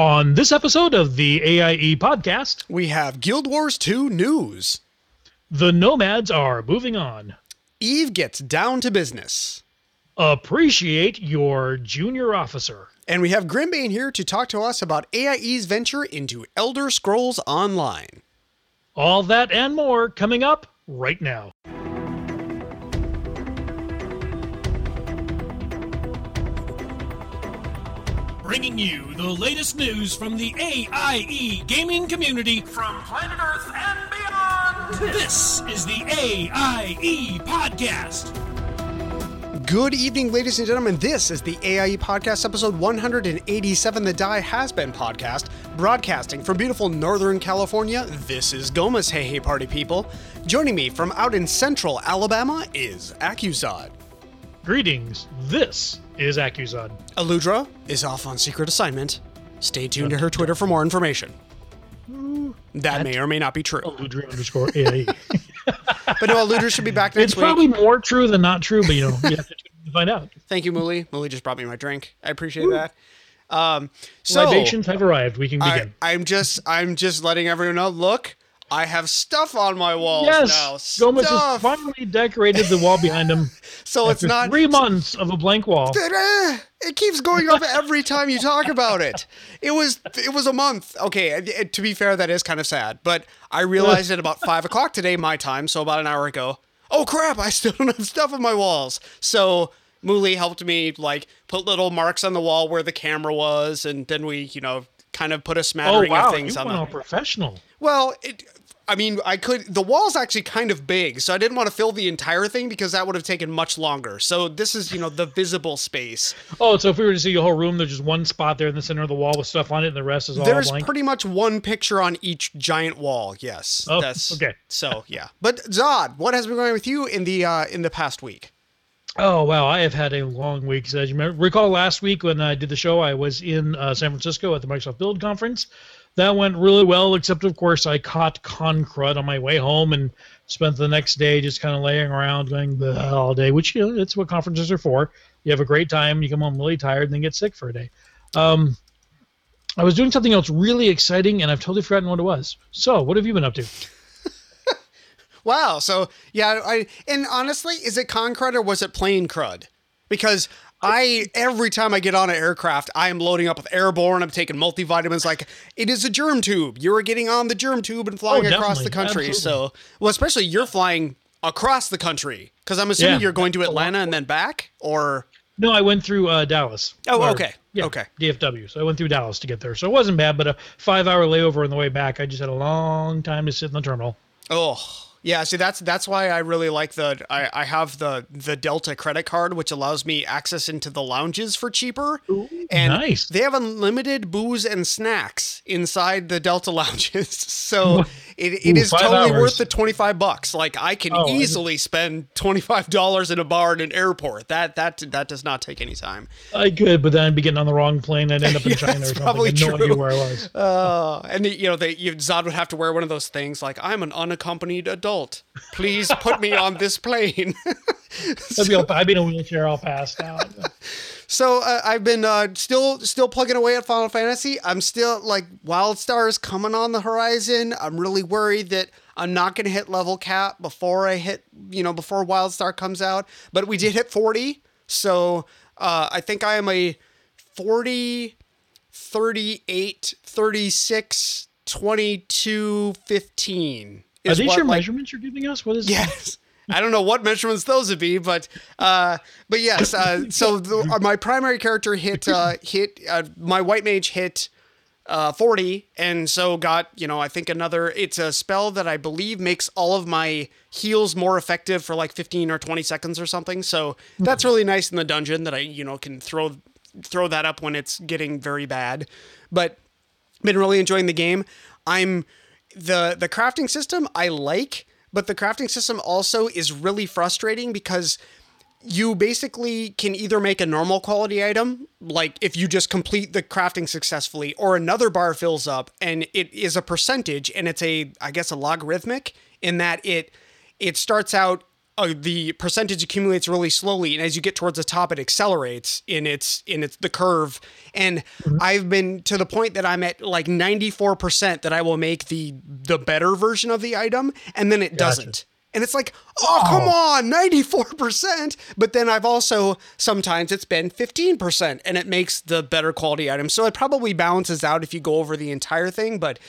On this episode of the AIE podcast, We have Guild Wars 2 news. the nomads are moving on. Eve gets down to business. Appreciate your junior officer. And we have Grimbane here to talk to us about AIE's venture into Elder Scrolls Online. All that and more coming up right now. Bringing you the latest news from the AIE gaming community from planet Earth and beyond. This is the AIE podcast. Good evening, ladies and gentlemen. This is the AIE Podcast, episode 187, the Die Has Been podcast, broadcasting from beautiful Northern California. This is Gomez. Hey, hey, party people. Joining me from out in central Alabama is Accusod. Greetings. This is Accusod. Aludra is off on secret assignment. Stay tuned to her Twitter for more information. That may or may not be true. Ludra underscore AIE. But no, Aludra should be back next week. it's week. probably more true than not true, but you know, you have to tune in to find out. Thank you, Muli. Muli just brought me my drink. I appreciate that. Um, so Libations have arrived. We can I, begin. I'm just I'm just letting everyone know. Look, I have stuff on my walls yes, now. Gomez Stuff. has finally decorated the wall behind him. so it's not three months of a blank wall. It keeps going up every time you talk about it. It was it was a month. Okay, to be fair, that is kind of sad. But I realized at about five o'clock today, my time, so about an hour ago. Oh crap! I still don't have stuff on my walls. So Muli helped me like put little marks on the wall where the camera was, and then we, you know, kind of put a smattering Oh smattering wow, of you things went on the. professional. Well, it, I mean, I could. The wall's actually kind of big, so I didn't want to fill the entire thing because that would have taken much longer. So this is, you know, the visible space. Oh, so if we were to see a whole room, there's just one spot there in the center of the wall with stuff on it, and the rest is all There's blank. pretty much one picture on each giant wall. Yes, Oh, that's okay. So yeah, but Zod, what has been going with you in the uh, in the past week? Oh wow, I have had a long week. So as you remember, recall last week when I did the show, I was in uh, San Francisco at the Microsoft Build conference. That went really well, except of course I caught con crud on my way home and spent the next day just kind of laying around going "Bleh," all day, which you know it's what conferences are for. You have a great time, you come home really tired, and then get sick for a day. Um, I was doing something else really exciting, and I've totally forgotten what it was. So, what have you been up to? Wow. So yeah, I and honestly, is it con crud or was it plain crud? Because I every time I get on an aircraft, I am loading up with airborne. I'm taking multivitamins. Like it is a germ tube. You are getting on the germ tube and flying Oh, across the country. So well, especially you're flying across the country because I'm assuming Yeah. you're going to Atlanta and then back or. No, I went through uh, Dallas. Oh, Or- okay. Yeah, Okay. DFW. So I went through Dallas to get there. So it wasn't bad, but a five-hour layover on the way back. I just had a long time to sit in the terminal. Oh yeah, see that's that's why I really like the I, I have the the Delta credit card, which allows me access into the lounges for cheaper. and nice. they have unlimited booze and snacks inside the Delta lounges. So it, it Ooh, is totally hours. worth the twenty five bucks. Like I can Oh, easily spend twenty five dollars in a bar in an airport. That that that does not take any time. I could, but then I'd be getting on the wrong plane. I'd end up in Yeah, China or that's something. probably had no true. idea where I was. Uh, and you know, they you, Zod would have to wear one of those things like I'm an unaccompanied adult. Please put me on this plane. I'd be, I'd be in a wheelchair all passed out. So uh, I've been uh, still still plugging away at Final Fantasy. I'm still like Wildstar is coming on the horizon. I'm really worried that I'm not going to hit level cap before I hit you know before Wildstar comes out. But we did hit 40, so uh, I think I am a 40, 38, 36, 22, 15. Are these what, your like- measurements you're giving us? What is Yes. I don't know what measurements those would be, but uh, but yes. Uh, so the, uh, my primary character hit uh, hit uh, my white mage hit uh, forty, and so got you know I think another. It's a spell that I believe makes all of my heals more effective for like fifteen or twenty seconds or something. So that's really nice in the dungeon that I you know can throw throw that up when it's getting very bad. But been really enjoying the game. I'm the the crafting system I like, but the crafting system also is really frustrating because you basically can either make a normal quality item, like if you just complete the crafting successfully, or another bar fills up and it is a percentage and it's a I guess a logarithmic in that it it starts out uh, the percentage accumulates really slowly, and as you get towards the top, it accelerates in its in its the curve. And I've been to the point that I'm at like 94 percent that I will make the the better version of the item, and then it doesn't. And it's like, oh, come on, 94%. But then I've also, sometimes it's been 15%, and it makes the better quality item. So it probably balances out if you go over the entire thing. But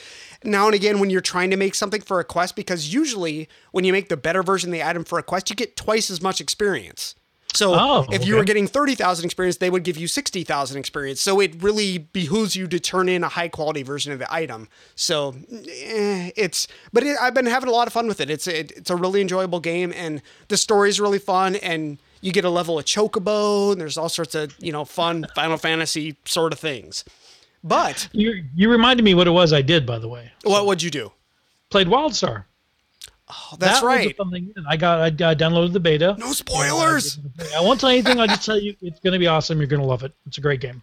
now and again, when you're trying to make something for a quest, because usually when you make the better version of the item for a quest, you get twice as much experience. So Oh, if you were getting 30,000 experience, they would give you 60,000 experience. So it really behooves you to turn in a high quality version of the item. So eh, it's, but it, I've been having a lot of fun with it. It's it, it's a really enjoyable game, and the story is really fun. And you get a level of chocobo, and there's all sorts of you know fun Final Fantasy sort of things. But You you reminded me what it was I did, by the way. what would you do? Played WildStar. Oh, that's That right. fun thing. I got I, I downloaded the beta. No spoilers. I won't tell anything. I'll just tell you it's going to be awesome. You're going to love it. It's a great game.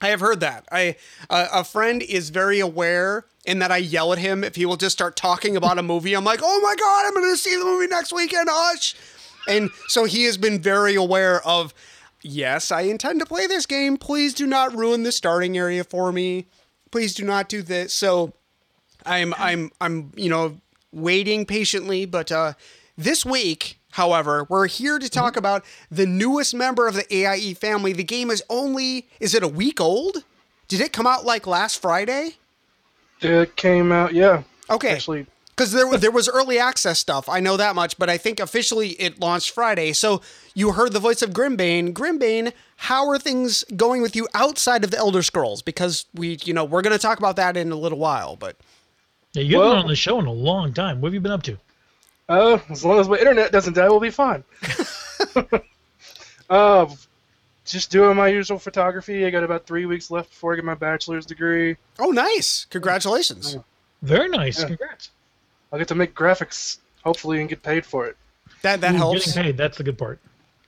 I have heard that. I uh, a friend is very aware in that I yell at him if he will just start talking about a movie. I'm like, oh my god, I'm going to see the movie next weekend. Hush. And so he has been very aware of. Yes, I intend to play this game. Please do not ruin the starting area for me. Please do not do this. So I'm I'm I'm you know waiting patiently, but uh, this week, however, we're here to talk about the newest member of the AIE family. The game is only is it a week old? Did it come out like last Friday? It came out, yeah. Okay, Actually, because there was there was early access stuff. I know that much, but I think officially it launched Friday. So you heard the voice of Grimbane. Grimbane, how are things going with you outside of the Elder Scrolls? Because we, you know, we're going to talk about that in a little while. But Yeah, you haven't Well- been on the show in a long time. What have you been up to? uh, as long as my internet doesn't die, we'll be fine. uh, just doing my usual photography. I got about three weeks left before I get my bachelor's degree. oh, nice! Congratulations. Very nice. Yeah. Congrats. I'll get to make graphics, hopefully, and get paid for it. That that Ooh, helps. Getting paid. That's the good part.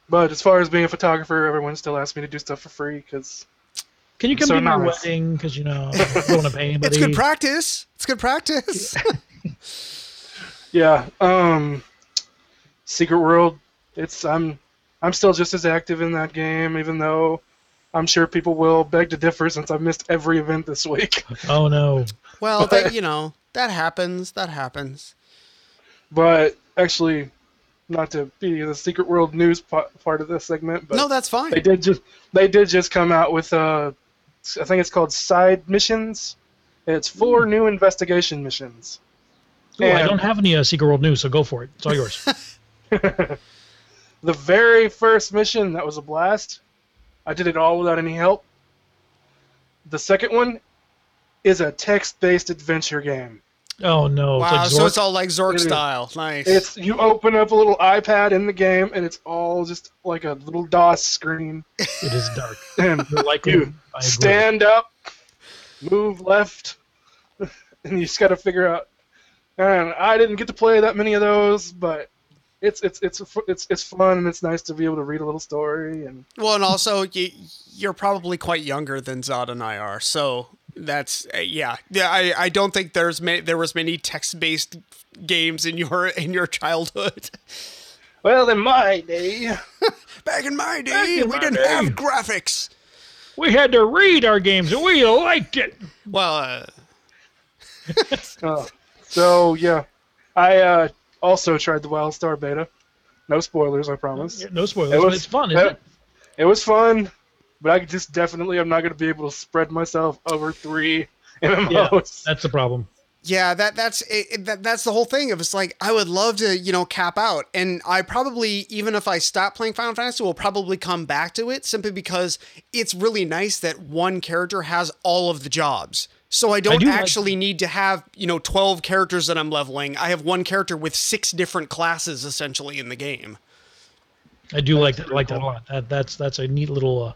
But as far as being a photographer, everyone still asks me to do stuff for free because Can you come So to my wedding? Because you know, I don't want to pay anybody. It's good practice. It's good practice. Yeah. Um Secret World, it's I'm I'm still just as active in that game, even though I'm sure people will beg to differ since I've missed every event this week. Oh no. well, that, you know that happens. That happens. But actually, not to be the Secret World news part of this segment, but no, that's fine. they did just they did just come out with a, I think it's called side missions. It's four new investigation missions. Ooh, I don't have any uh, Secret World news, so go for it. It's all yours. The very first mission, that was a blast. I did it all without any help. The second one is a text-based adventure game. oh no. wow, It's like so it's all like Zork It is. style. Nice. It's you open up a little iPad in the game, and it's all just like a little DOS screen. it is dark. And You're you stand up, move left, and you just got to figure out. And I didn't get to play that many of those, but it's it's it's it's it's fun and it's nice to be able to read a little story and well, and also you, you're probably quite younger than Zod and I are, so that's uh, yeah. Yeah, I, I don't think there's many, there was many text based games in your in your childhood. well, in my day. Back in my day, in we my didn't day. have graphics. We had to read our games, and we liked it. Well, uh, Oh, so yeah, I uh, also tried the WildStar beta. No spoilers, I promise. Yeah, No spoilers, It but was- it's fun, isn't it- it? It was fun, but I just definitely I'm not going to be able to spread myself over three MMOs. Yeah, that's the problem. Yeah, that that's it, it- that, that's the whole thing. Of it's like I would love to, you know, cap out, and I probably even if I stop playing Final Fantasy, will probably come back to it simply because it's really nice that one character has all of the jobs. So I don't do like- actually need to have you know twelve characters that I'm leveling. I have one character with six different classes essentially in the game. I do like that. Like that a lot. That, that's that's a neat little uh,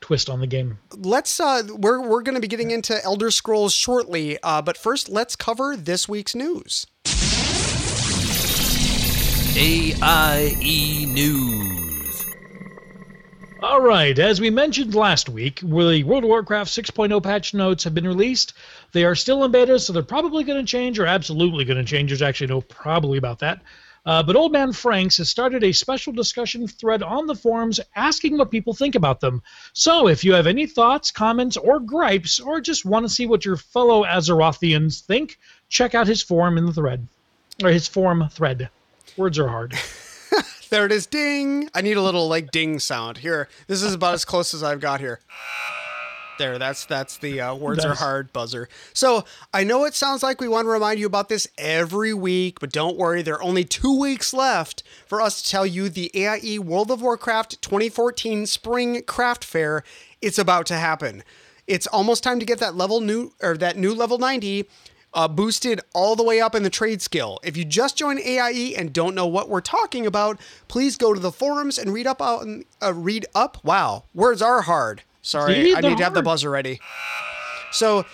twist on the game. Let's uh, we're we're going to be getting into Elder Scrolls shortly, uh, but first let's cover this week's news. AIE E News. All right, as we mentioned last week, the World of Warcraft 6.0 patch notes have been released. They are still in beta, so they're probably going to change, or absolutely going to change. There's actually no probably about that. Uh, but Old Man Franks has started a special discussion thread on the forums asking what people think about them. So if you have any thoughts, comments, or gripes, or just want to see what your fellow Azerothians think, check out his forum in the thread. Or his forum thread. Words are hard. There it is. Ding. I need a little like ding sound. Here. This is about as close as I've got here. There, that's that's the uh, words are hard buzzer. So I know it sounds like we want to remind you about this every week, but don't worry, there are only two weeks left for us to tell you the AIE World of Warcraft 2014 Spring Craft Fair. It's about to happen. It's almost time to get that level new or that new level 90 uh, boosted all the way up in the trade skill. If you just joined AIE and don't know what we're talking about, please go to the forums and read up on uh, read up. Wow, words are hard. Sorry, See, I need to have the buzzer ready. So,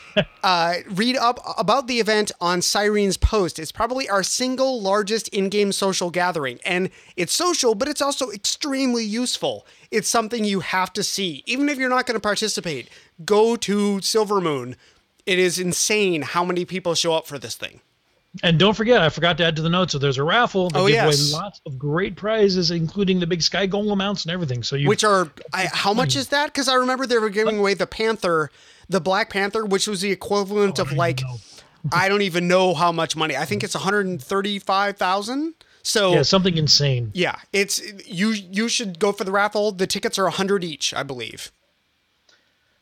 uh, read up about the event on Syrene's post. It's probably our single largest in game social gathering. And it's social, but it's also extremely useful. It's something you have to see. Even if you're not going to participate, go to Silvermoon. It is insane how many people show up for this thing. And don't forget, I forgot to add to the notes. So there's a raffle. They Oh, give yes. away lots of great prizes, including the big Sky Golem mounts and everything. So you Which are, I, how much is that? Because I remember they were giving away the Panther, the Black Panther, which was the equivalent of like. I don't even know how much money. I think it's 135,000. So yeah, something insane. Yeah, it's you. You should go for the raffle. The tickets are a hundred each, I believe.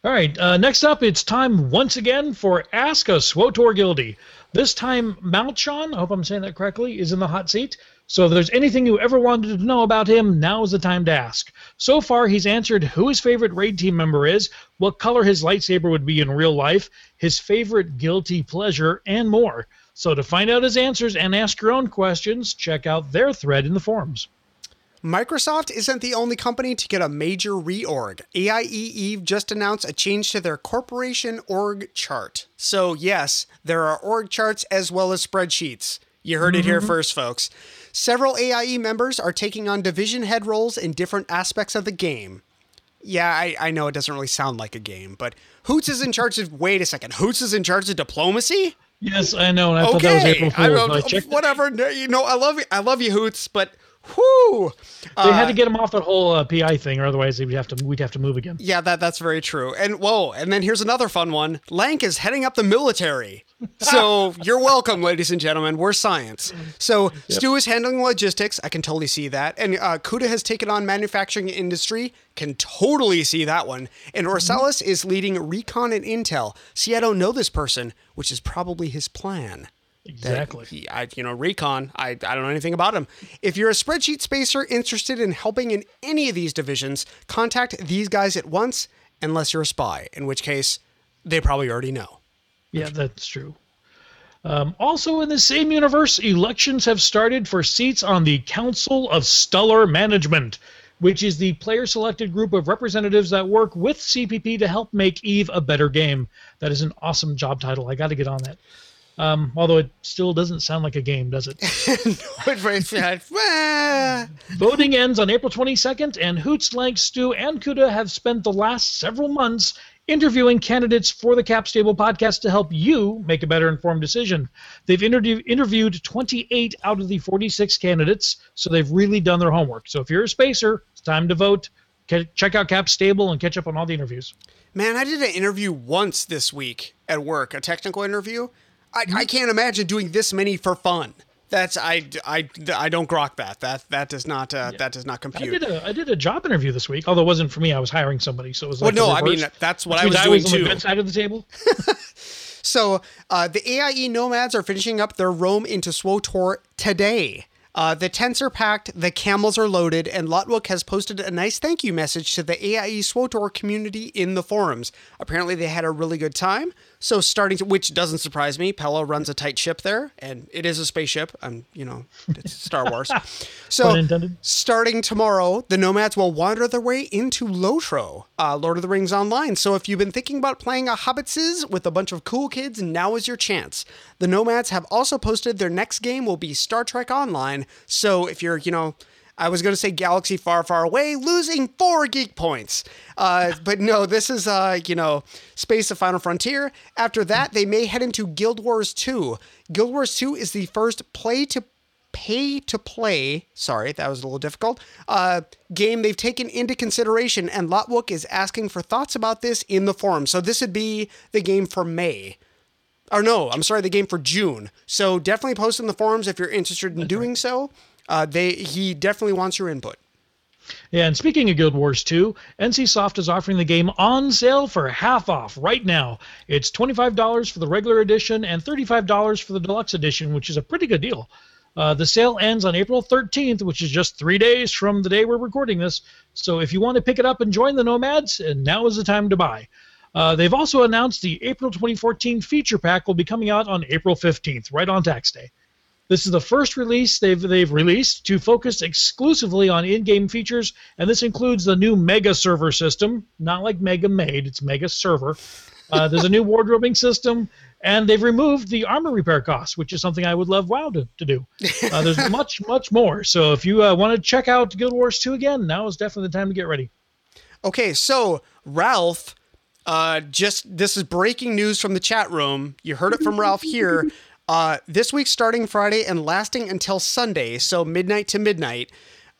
All right, uh, next up, it's time once again for Ask a SWTOR Guildie. This time, Maelchon, I hope I'm saying that correctly, is in the hot seat. So if there's anything you ever wanted to know about him, now is the time to ask. So far, he's answered who his favorite raid team member is, what color his lightsaber would be in real life, his favorite guilty pleasure, and more. So to find out his answers and ask your own questions, check out their thread in the forums. Microsoft isn't the only company to get a major reorg. AIE Eve just announced a change to their corporation org chart. So, yes, there are org charts as well as spreadsheets. You heard it here mm-hmm. first, folks. Several AIE members are taking on division head roles in different aspects of the game. Yeah, I, I know it doesn't really sound like a game, but Hoots is in charge of. Wait a second. Hoots is in charge of diplomacy? Yes, I know, and I thought that was April Fool's. I checked it. whatever. No, You know, I love you. I love you, Hoots, but whoo. They had to get him off that whole uh, PI thing, or otherwise we'd have to we'd have to move again. Yeah, that that's very true. And whoa, and then here's another fun one. Lank is heading up the military. So you're welcome, ladies and gentlemen. We're science. So Stu is handling logistics. I can totally see that. And uh, Kuda has taken on manufacturing industry. Can totally see that one. And Orsalis is leading recon and intel. See, I don't know this person, which is probably his plan. Exactly. He, I, you know, recon. I, I don't know anything about him. If you're a spreadsheet spacer interested in helping in any of these divisions, contact these guys at once, unless you're a spy, in which case they probably already know. Yeah, that's true. Um, also, in the same universe, elections have started for seats on the Council of Stellar Management, which is the player selected group of representatives that work with CCP to help make EVE a better game. That is an awesome job title. I got to get on that. Um, although it still doesn't sound like a game, does it? Voting ends on April 22nd, and Hoots, Lank, Stu, and Kuda have spent the last several months interviewing candidates for the Cap Stable podcast to help you make a better informed decision. They've interview- interviewed 28 out of the 46 candidates, so they've really done their homework. So if you're a spacer, it's time to vote. Ca- Check out Cap Stable and catch up on all the interviews. Man, I did an interview once this week at work, a technical interview. I, I can't imagine doing this many for fun. That's I, I, I don't grok that. That that does not uh, that does not I compute. did a I did a job interview this week, although it wasn't for me. I was hiring somebody, so it was Well, like no, the I mean that's what Which I was doing on the too. good side of the table. So uh, the AIE Nomads are finishing up their roam into SWTOR today. Uh, the tents are packed, the camels are loaded, and Lotwook has posted a nice thank you message to the AIE SWTOR community in the forums. Apparently, they had a really good time. So, starting to, which doesn't surprise me, Pella runs a tight ship there, and it is a spaceship. I'm, you know, it's Star Wars. So, starting tomorrow, the Nomads will wander their way into Lotro, uh, Lord of the Rings Online. So if you've been thinking about playing a Hobbitses with a bunch of cool kids, now is your chance. The Nomads have also posted their next game will be Star Trek Online. So if you're, you know, I was going to say Galaxy Far, Far Away, losing four geek points. Uh, but no, this is, uh, you know, Space of Final Frontier. After that, they may head into Guild Wars 2. Guild Wars 2 is the first play to pay to play, sorry, that was a little difficult, uh, game they've taken into consideration, and Lotwook is asking for thoughts about this in the forum. So this would be the game for May. Or no, I'm sorry, the game for June. So definitely post in the forums if you're interested in doing so. Uh, they he definitely wants your input. Yeah, and speaking of Guild Wars 2, NCSoft is offering the game on sale for half off right now. It's $25 for the regular edition and $35 for the deluxe edition, which is a pretty good deal. Uh, the sale ends on April 13th, which is just three days from the day we're recording this. So if you want to pick it up and join the Nomads, and now is the time to buy. Uh, they've also announced the April 2014 feature pack will be coming out on April 15th, right on tax day. This is the first release they've they've released to focus exclusively on in-game features, and this includes the new Mega Server system, not like Mega Made, it's Mega Server. Uh, there's a new wardrobing system, and they've removed the armor repair costs, which is something I would love WoW to, to do. Uh, there's much much more. So if you uh, want to check out Guild Wars 2 again, now is definitely the time to get ready. Okay, so Ralph, uh, just this is breaking news from the chat room. You heard it from Ralph here. Uh, this week starting Friday and lasting until Sunday, so midnight to midnight.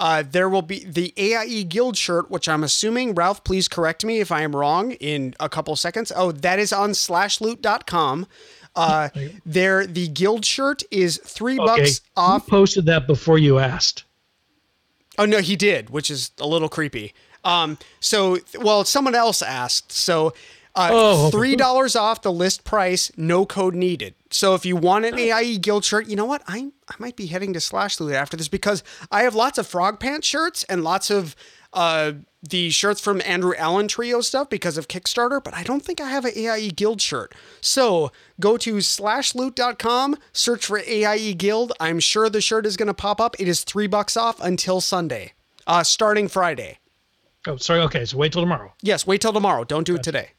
Uh, there will be the AIE Guild shirt, which I'm assuming, Ralph, please correct me if I am wrong in a couple seconds. Oh, that is on slashloot.com. Uh, there, the guild shirt is three Okay, bucks who off. posted that before you asked? Oh no, he did, which is a little creepy. Um, so well, someone else asked. So uh, Oh, three dollars off the list price, no code needed. So if you want an AIE guild shirt, you know what? I I might be heading to Slash Loot after this because I have lots of Frog Pants shirts and lots of uh the shirts from Andrew Allen Trio stuff because of Kickstarter, but I don't think I have an AIE guild shirt. So go to slashloot.com, search for AIE guild. I'm sure the shirt is going to pop up. It is three bucks off until Sunday, uh, starting Friday. Oh, sorry. Okay, so wait till tomorrow. Yes, wait till tomorrow. Don't do it today.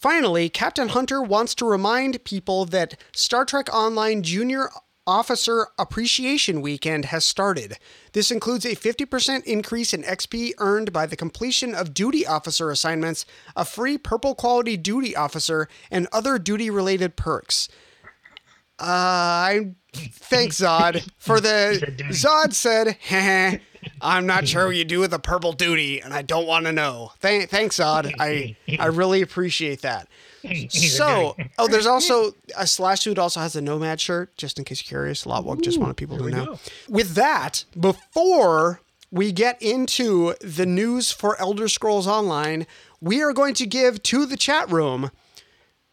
Finally, Captain Hunter wants to remind people that Star Trek Online Junior Officer Appreciation Weekend has started. This includes a 50% increase in XP earned by the completion of duty officer assignments, a free purple quality duty officer, and other duty related perks. Uh, I thanks Zod for the Zod said, "Heh, "I'm not sure what you do with a purple duty, and I don't want to know." Th- thanks Odd. I I really appreciate that. So, oh, there's also a slash dude also has a nomad shirt, just in case you're curious. Lotwalk just wanted people to know. go. With that, before we get into the news for Elder Scrolls Online, we are going to give to the chat room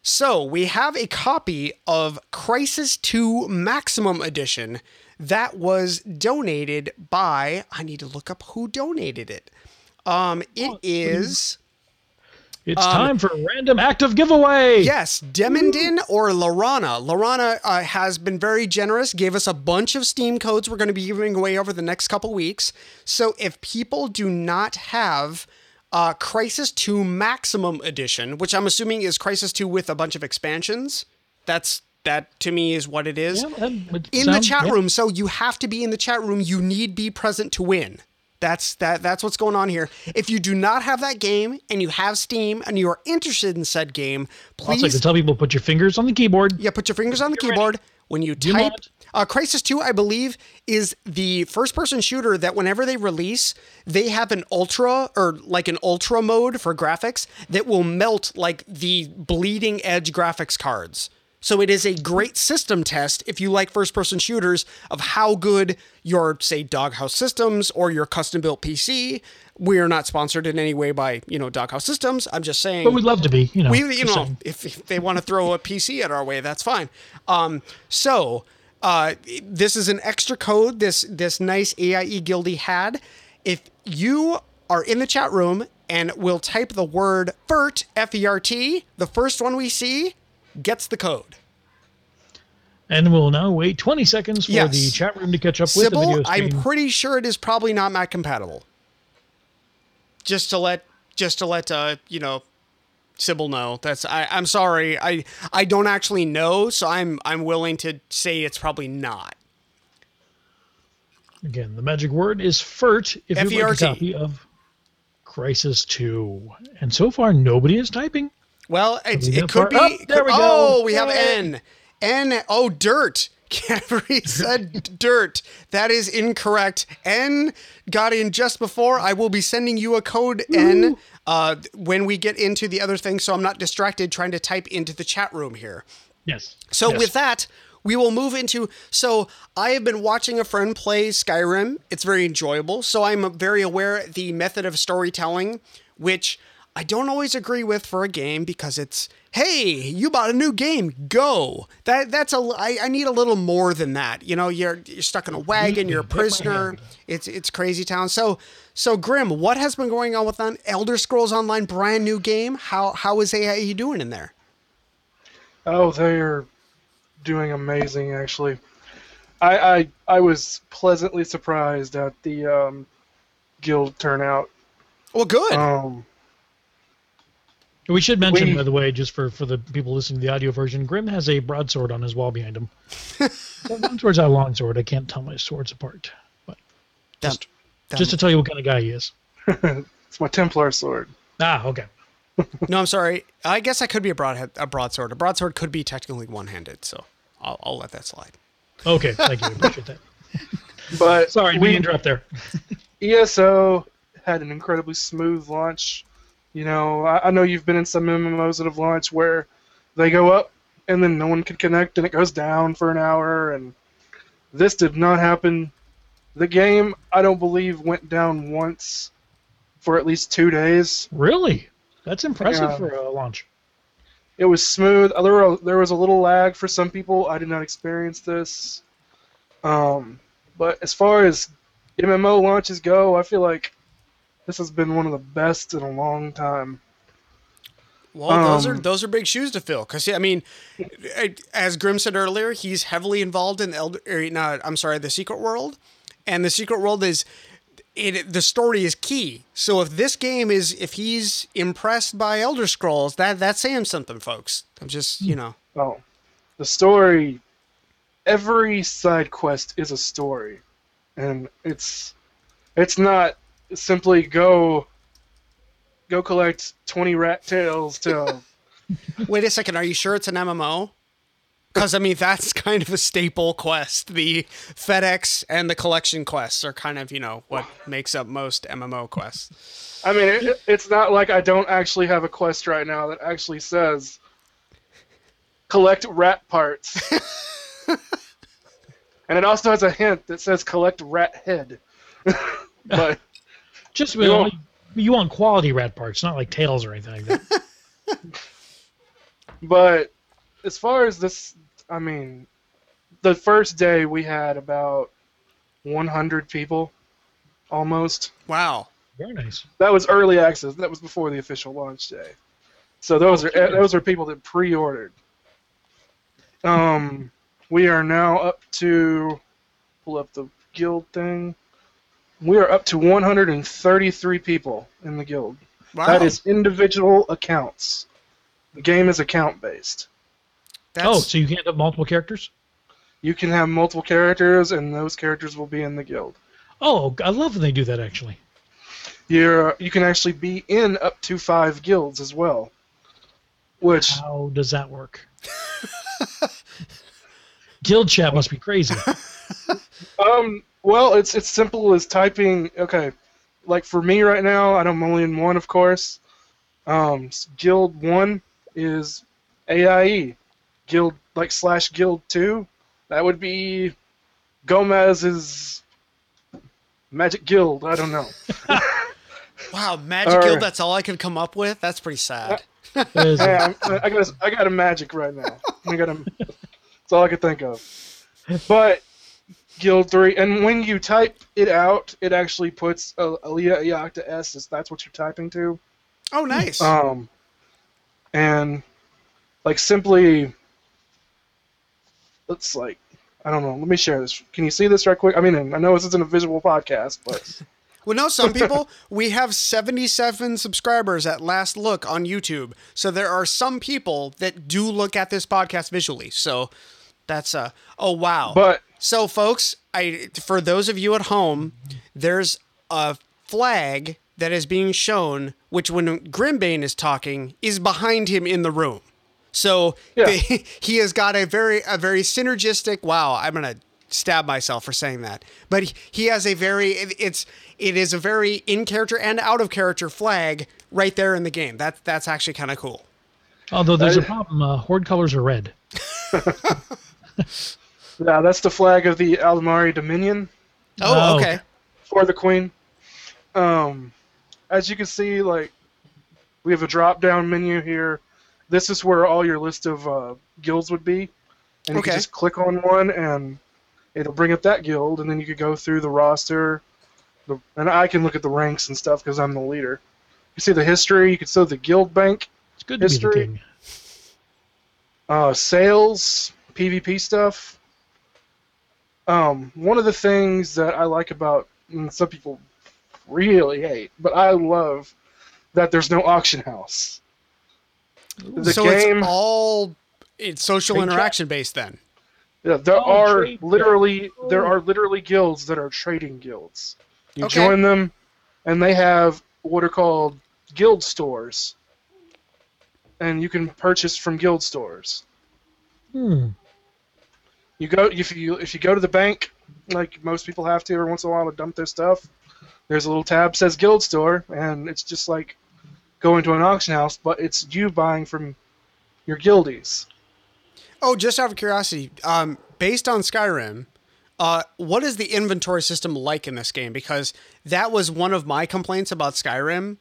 so we have a copy of Crysis 2 Maximum Edition that was donated by. I need to look up who donated it. Um, it is It's time for a random active giveaway. yes, Demondin or Lorana. Lorana uh, has been very generous. Gave us a bunch of Steam codes we're going to be giving away over the next couple weeks. So if people do not have uh, Crysis 2 Maximum Edition, which I'm assuming is Crysis 2 with a bunch of expansions, that's that to me is what it is. Yeah, that would in the chat yeah. room. So you have to be in the chat room. You need be present to win. That's that. That's what's going on here. If you do not have that game and you have Steam and you are interested in said game, Also, please to tell people put your fingers on the keyboard. yeah, put your fingers on the Get ready. keyboard. When you Do type, not- uh, Crysis 2, I believe, is the first person shooter that whenever they release, they have an ultra or like an ultra mode for graphics that will melt like the bleeding edge graphics cards. So it is a great system test if you like first person shooters of how good your, say, Doghouse Systems or your custom built PC. We are not sponsored in any way by, you know, Doghouse Systems. I'm just saying But we'd love to be, you know. we you know if, if they want to throw a pc at our way that's fine um so uh this is an extra code this this nice aie guildy had if you are in the chat room and will type the word fert f-e-r-t the first one we see gets the code And we'll now wait 20 seconds for Yes. the chat room to catch up with the video Sybil, stream. I'm pretty sure it is probably not Mac compatible. Just to let, just to let, uh, you know, Sybil know. That's I, I'm sorry. I I don't actually know, so I'm I'm willing to say it's probably not. Again, the magic word is FERT if you'd like a F-E-R-T. copy of Crysis 2. And so far, nobody is typing. Well, it, it could be. up? There we go. oh, we have. N. N. Oh, dirt. Canterbury said dirt. That is incorrect. N got in just before. I will be sending you a code N uh, when we get into the other thing, so I'm not distracted trying to type into the chat room here. Yes. So Yes. with that, we will move into. So I have been watching a friend play Skyrim. It's very enjoyable. So I'm very aware the method of storytelling, which I don't always agree with for a game because it's hey, you bought a new game, go. That that's a. I, I need a little more than that. You know, you're you're stuck in a wagon, you're a prisoner. It's it's crazy town. So so Grim, what has been going on with on Elder Scrolls Online brand new game? How how is AIE doing in there? Oh, they're doing amazing, actually. I I, I was pleasantly surprised at the um, guild turnout. Well, good. Um, We should mention, We- by the way, just for, for the people listening to the audio version, Grim has a broadsword on his wall behind him. That broadsword's not a long sword. I can't tell my swords apart. But Just, just to tell you what kind of guy he is. it's my Templar sword. Ah, okay. No, I'm sorry. I guess I could be a broadhead, a broadsword. A broadsword could be technically one-handed, so I'll, I'll let that slide. Okay, thank you. Appreciate that. But Sorry, we we interrupt there. ESO had an incredibly smooth launch. You know, I, I know you've been in some MMOs that have launched where they go up and then no one can connect and it goes down for an hour and this did not happen. The game, I don't believe, went down once for at least two days. Really? That's impressive Yeah. for a launch. It was smooth. There, were, there was a little lag for some people. I did not experience this. Um, but as far as MMO launches go, I feel like this has been one of the best in a long time. Well, those are Um, those are big shoes to fill. Because I mean, as Grim said earlier, he's heavily involved in Elder. Or not, I'm sorry, the Secret World, and the Secret World is. It, the story is key. So if this game is, if he's impressed by Elder Scrolls, that that's saying something, folks. I'm just, you know, Oh, the story. Every side quest is a story, and it's it's not simply go go collect twenty rat tails to. Wait a second. Are you sure it's an MMO? Because I mean, that's kind of a staple quest. The FedEx and the collection quests are kind of you know what makes up most MMO quests. I mean, it, it's not like I don't actually have a quest right now that actually says collect rat parts. and it also has a hint that says collect rat head. but Just You you, want- you want quality rat parts, not like tails or anything like that. but as far as this, I mean, the first day we had about 100 people almost. Wow. Very nice. That was early access. That was before the official launch day. So those are Okay. those are people that pre-ordered. Um, we are now up to pull up the guild thing. We are up to 133 people in the guild. Wow. That is individual accounts. The game is account based. That's, oh, so you can't have multiple characters? You can have multiple characters, and those characters will be in the guild. Oh, I love when they do that actually. You're uh, you can actually be in up to five guilds as well. Which How does that work? Guild chat must be crazy. Um, well, it's it's simple as typing. Okay, like for me right now, I'm only in one, of course. Um, guild one is AIE. Guild like slash guild two, that would be Gomez's Magic Guild. I don't know. wow, Magic All Guild. That's all I could come up with. That's pretty sad. That is- hey, I'm, I got a, I got a magic right now. I got a. That's all I could think of. But Guild three, and when you type it out, it actually puts uh, Alea Iacta Est as That's what you're typing to. Oh, nice. Um, and like simply, let's like, I don't know. Let me share this. Can you see this right quick? I mean, I know this isn't a visual podcast, but well, no, some people we have 77 subscribers at last look on YouTube. So there are some people that do look at this podcast visually. So that's a oh wow. but So, folks, I for those of you at home, there's a flag that is being shown, which when Grimbane is talking, is behind him in the room. So Yeah. they- he has got a very a very synergistic. Wow, I'm gonna stab myself for saying that, but he, he has a very it- it's it is a very in character and out of character flag right there in the game. That that's actually kind of cool. Although there's a problem. Uh, horde colors are red. Yeah, that's the flag of the Aldmeri Dominion Oh, Oh, okay. for the Queen. Um, as you can see, like we have a drop-down menu here. This is where all your list of uh, guilds would be, and you Okay. can just click on one, and it'll bring up that guild, and then you could go through the roster, the, and I can look at the ranks and stuff because I'm the leader. You see the history. You can see the guild bank, It's good to be History. uh, sales, PvP stuff. Um, one of the things that I like about, and some people really hate, but I love that there's no auction house. The so game, it's all it's social Trade chat. interaction based then. yeah, there Oh, are trade chat. literally there Oh. are literally guilds that are trading guilds. You Okay. join them, and they have what are called guild stores, and you can purchase from guild stores. Hmm. You go if you if you go to the bank, like most people have to every once in a while to dump their stuff. There's a little tab says Guild Store, and it's just like going to an auction house, but it's you buying from your guildies. Oh, just out of curiosity, um, based on Skyrim, uh, what is the inventory system like in this game? Because that was one of my complaints about Skyrim.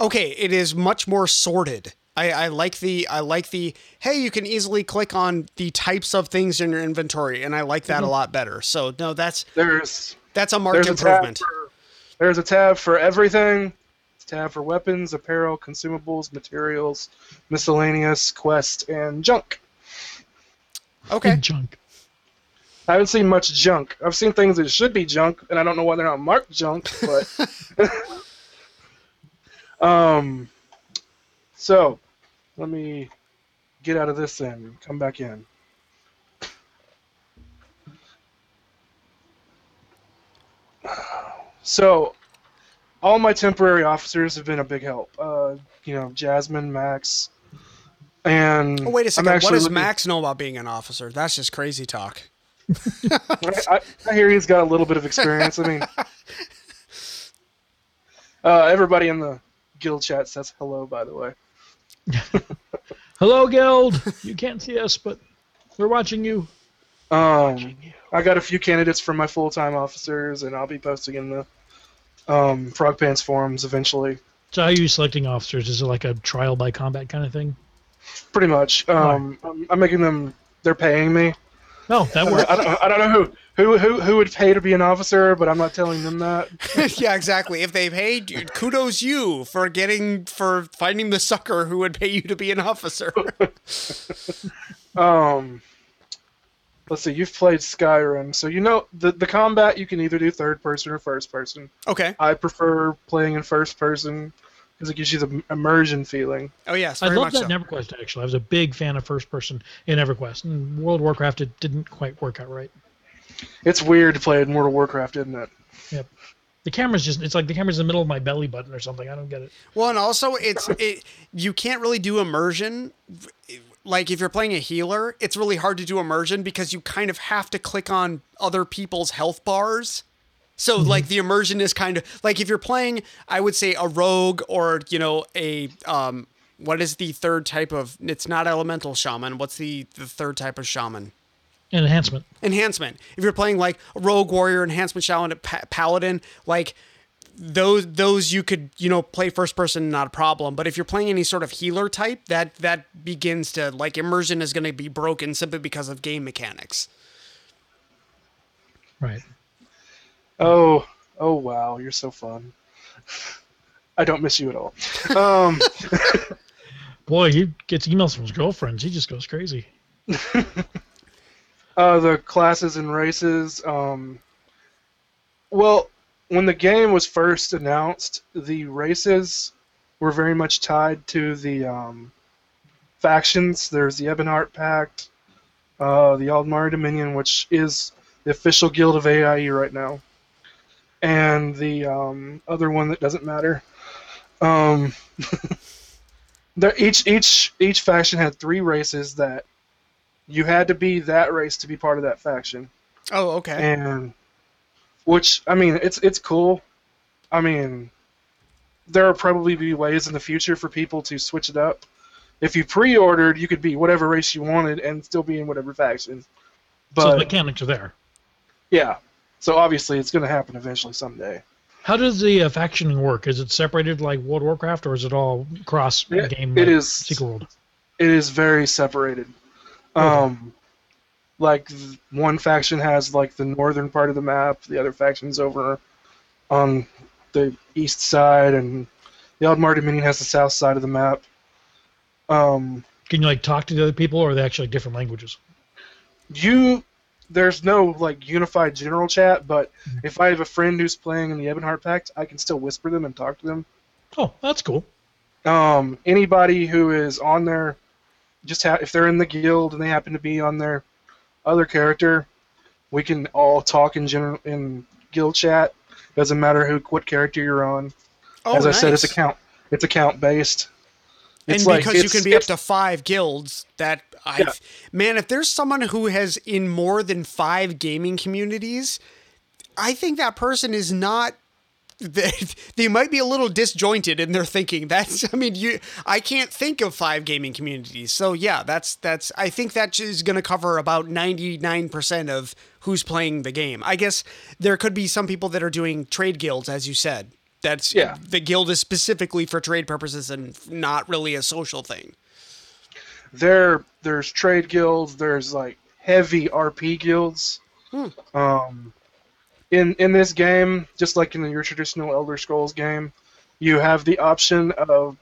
Okay, it is much more sorted. I, I like the I like the hey, you can easily click on the types of things in your inventory, and I like that a lot better. So no, that's There's that's a marked there's a tab improvement. for, there's a tab for everything. It's a tab for weapons, apparel, consumables, materials, miscellaneous, quest, and junk. Okay, Junk. I haven't seen much junk. I've seen things that should be junk, and I don't know why they're not marked junk, but um so let me get out of this and come back in. So all my temporary officers have been a big help. Uh, you know, Jasmine, Max, and oh, wait a second. What does looking- Max know about being an officer? That's just crazy talk. I, I hear he's got a little bit of experience. I mean, uh, everybody in the guild chat says hello, by the way. Hello, guild. You can't see us, but we're watching you. Um, I got a few candidates for my full-time officers, and I'll be posting in the um, Frog Pants forums eventually. So how are you selecting officers? Is it like a trial by combat kind of thing? Pretty much. Um, I'm, I'm making them. They're paying me. No, that works. I don't, I don't know who, who who who would pay to be an officer, but I'm not telling them that. yeah, exactly. If they paid, you- kudos you for getting for finding the sucker who would pay you to be an officer. Um, let's see. You've played Skyrim, so you know the the combat. You can either do third person or first person. okay. I prefer playing in first person because it gives you the immersion feeling. Oh yes, I love much that so. in EverQuest. Actually, I was a big fan of first person in EverQuest. In World of Warcraft, it didn't quite work out right. It's weird to play in World of Warcraft, isn't it? Yep. The camera's just—it's like the camera's in the middle of my belly button or something. I don't get it. Well, and also it's it you can't really do immersion. Like if you're playing a healer, it's really hard to do immersion because you kind of have to click on other people's health bars. So like the immersion is kind of like if you're playing, I would say a rogue or you know a um what is the third type of? It's not elemental shaman. What's the the third type of shaman? An enhancement. enhancement. If you're playing like a rogue warrior, enhancement shaman, pa- paladin, like those those you could you know play first person not a problem. But if you're playing any sort of healer type, that that begins to like immersion is going to be broken simply because of game mechanics. Right. Oh, oh wow, you're so fun. I don't miss you at all. Um, Boy, he gets emails from his girlfriends. He just goes crazy. uh, the classes and races. Um, well, when the game was first announced, the races were very much tied to the um, factions. There's the Ebonheart Pact, uh, the Aldmeri Dominion, which is the official guild of AIE right now, and the um, other one that doesn't matter. Um, each each each faction had three races that you had to be that race to be part of that faction, Oh, okay. and which I mean, it's it's cool. I mean, there will probably be ways in the future for people to switch it up. If you pre-ordered, you could be whatever race you wanted and still be in whatever faction. so But the mechanics are there. yeah, so obviously it's going to happen eventually someday. How does the uh, factioning work? Is it separated like World of Warcraft, or is it all cross It- game? it like is- Secret World. it is very separated. Um, like one faction has like the northern part of the map, the other faction's over on the east side, and the Aldmeri Dominion has the south side of the map. Um, Can you like talk to the other people, or are they actually different languages? you there's no like unified general chat, but if I have a friend who's playing in the Ebonheart Pact, I can still whisper them and talk to them. Oh, that's cool. um, anybody who is on there, just ha- if they're in the guild and they happen to be on their other character, we can all talk in general in guild chat. Doesn't matter who what character you're on. Oh, As I said, it's account it's account based. and It's like- because you can be up to five guilds that i Yeah. man if there's someone who has in more than five gaming communities i think that person is not they, they might be a little disjointed in their thinking that's i mean you i can't think of five gaming communities so yeah that's that's i think that is going to cover about 99% of who's playing the game i guess there could be some people that are doing trade guilds as you said that's Yeah. the guild is specifically for trade purposes and not really a social thing There there's trade guilds. There's like heavy RP guilds. Um, in in this game, just like in your traditional Elder Scrolls game, you have the option of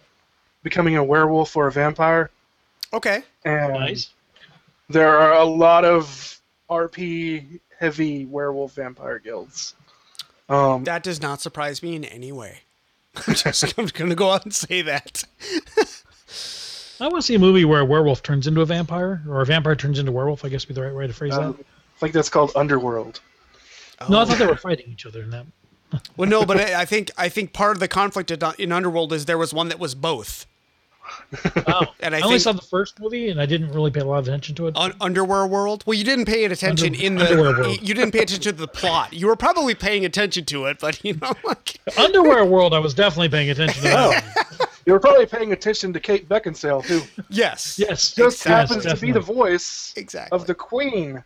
becoming a werewolf or a vampire. okay And Nice. there are a lot of RP heavy werewolf vampire guilds. Um, That does not surprise me in any way. I'm just I'm going to go out and say that. I want to see a movie where a werewolf turns into a vampire, or a vampire turns into a werewolf. I guess would be the right way to phrase um, that. I think that's called Underworld. No, I oh. thought they were fighting each other in that. Well, no, but I I think I think part of the conflict in uh, in Underworld is there was one that was both. Oh, And I I only think- saw the first movie, and I didn't really pay a lot of attention to it. Un- Underwear World. Well, you didn't pay attention Under- in the Underwear World. you didn't pay attention to the plot. You were probably paying attention to it, but you know, like Underwear World, I was definitely paying attention to. That Oh. You were probably paying attention to Kate Beckinsale too. yes, Yes, Just yes, happens to be the voice exactly. of the Queen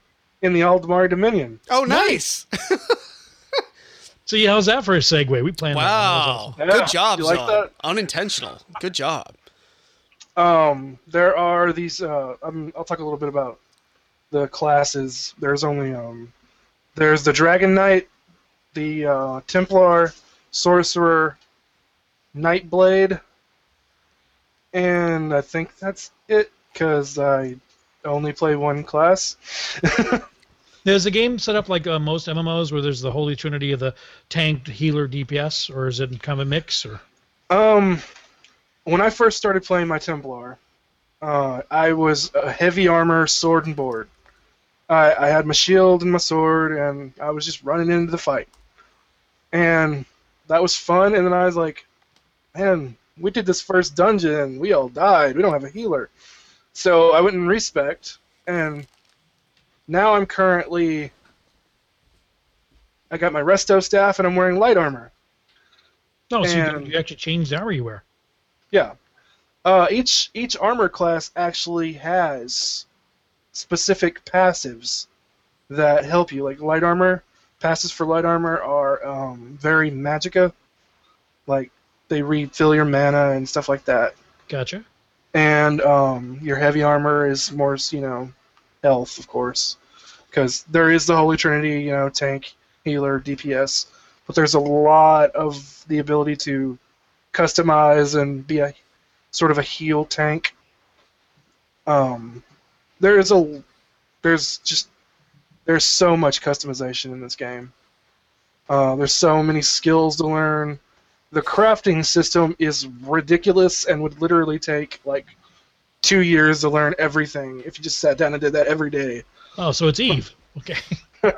in the Aldmeri Dominion. oh, nice! See, how's that for a segue? We planned. that. That was Wow, awesome. Yeah, good job, you like Zon. that? Unintentional. Good job. Um, there are these. Uh, um, I'll talk a little bit about the classes. There's only um, there's the Dragon Knight, the uh, Templar, Sorcerer, Nightblade, and I think that's it because I only play one class. There's a game set up like uh, most MMOs where there's the holy trinity of the tank, healer, DPS, or is it kind of a mix? Or Um, when I first started playing my Templar, uh, I was a heavy armor sword and board. I, I had my shield and my sword, and I was just running into the fight. And that was fun. And then I was like, man, we did this first dungeon, we all died. We don't have a healer. So I went in respec, and now I'm currently. I got my resto staff, and I'm wearing light armor. no, so you, And- you actually change the armor you wear. Yeah. Uh, each each armor class actually has specific passives that help you. Like light armor, passes for light armor are um, very magica. Like they refill your mana and stuff like that. Gotcha. And um, your heavy armor is more, you know, health, of course, because there is the Holy Trinity, you know, tank, healer, DPS. But there's a lot of the ability to customize and be a sort of a heal tank. Um, there's a there's just there's so much customization in this game. Uh, there's so many skills to learn. The crafting system is ridiculous and would literally take like two years to learn everything if you just sat down and did that every day. Oh, so it's Eve. Okay.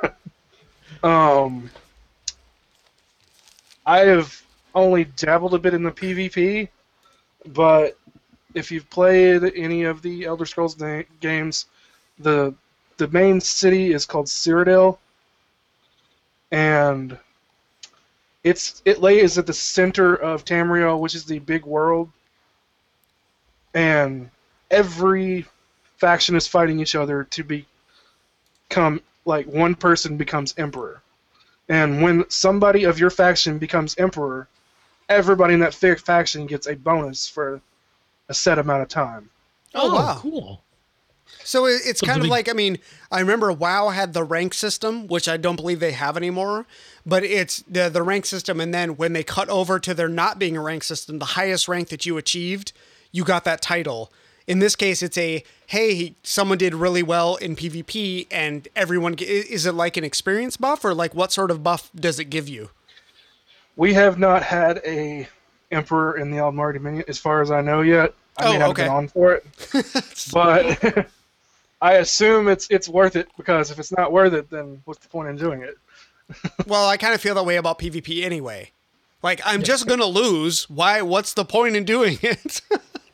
Um, I have only dabbled a bit in the PvP, but if you've played any of the Elder Scrolls na- games, the the main city is called Cyrodiil, and it's it lays at the center of Tamriel, which is the big world, and every faction is fighting each other to become like one person becomes emperor, and when somebody of your faction becomes emperor, everybody in that fa- faction gets a bonus for a set amount of time. Oh, wow. cool. So it's So kind of we- like I mean, I remember WoW had the rank system, which I don't believe they have anymore. But it's the the rank system, and then when they cut over to there not being a rank system, the highest rank that you achieved, you got that title. In this case, it's a hey, someone did really well in PvP, and everyone is it like an experience buff or like what sort of buff does it give you? We have not had a emperor in the Aldmeri Dominion, as far as I know yet. I Oh, mean, I've okay. been on for it, but I assume it's it's worth it because if it's not worth it, then what's the point in doing it? Well, I kind of feel that way about PvP anyway. Like I'm just gonna lose. Why? What's the point in doing it?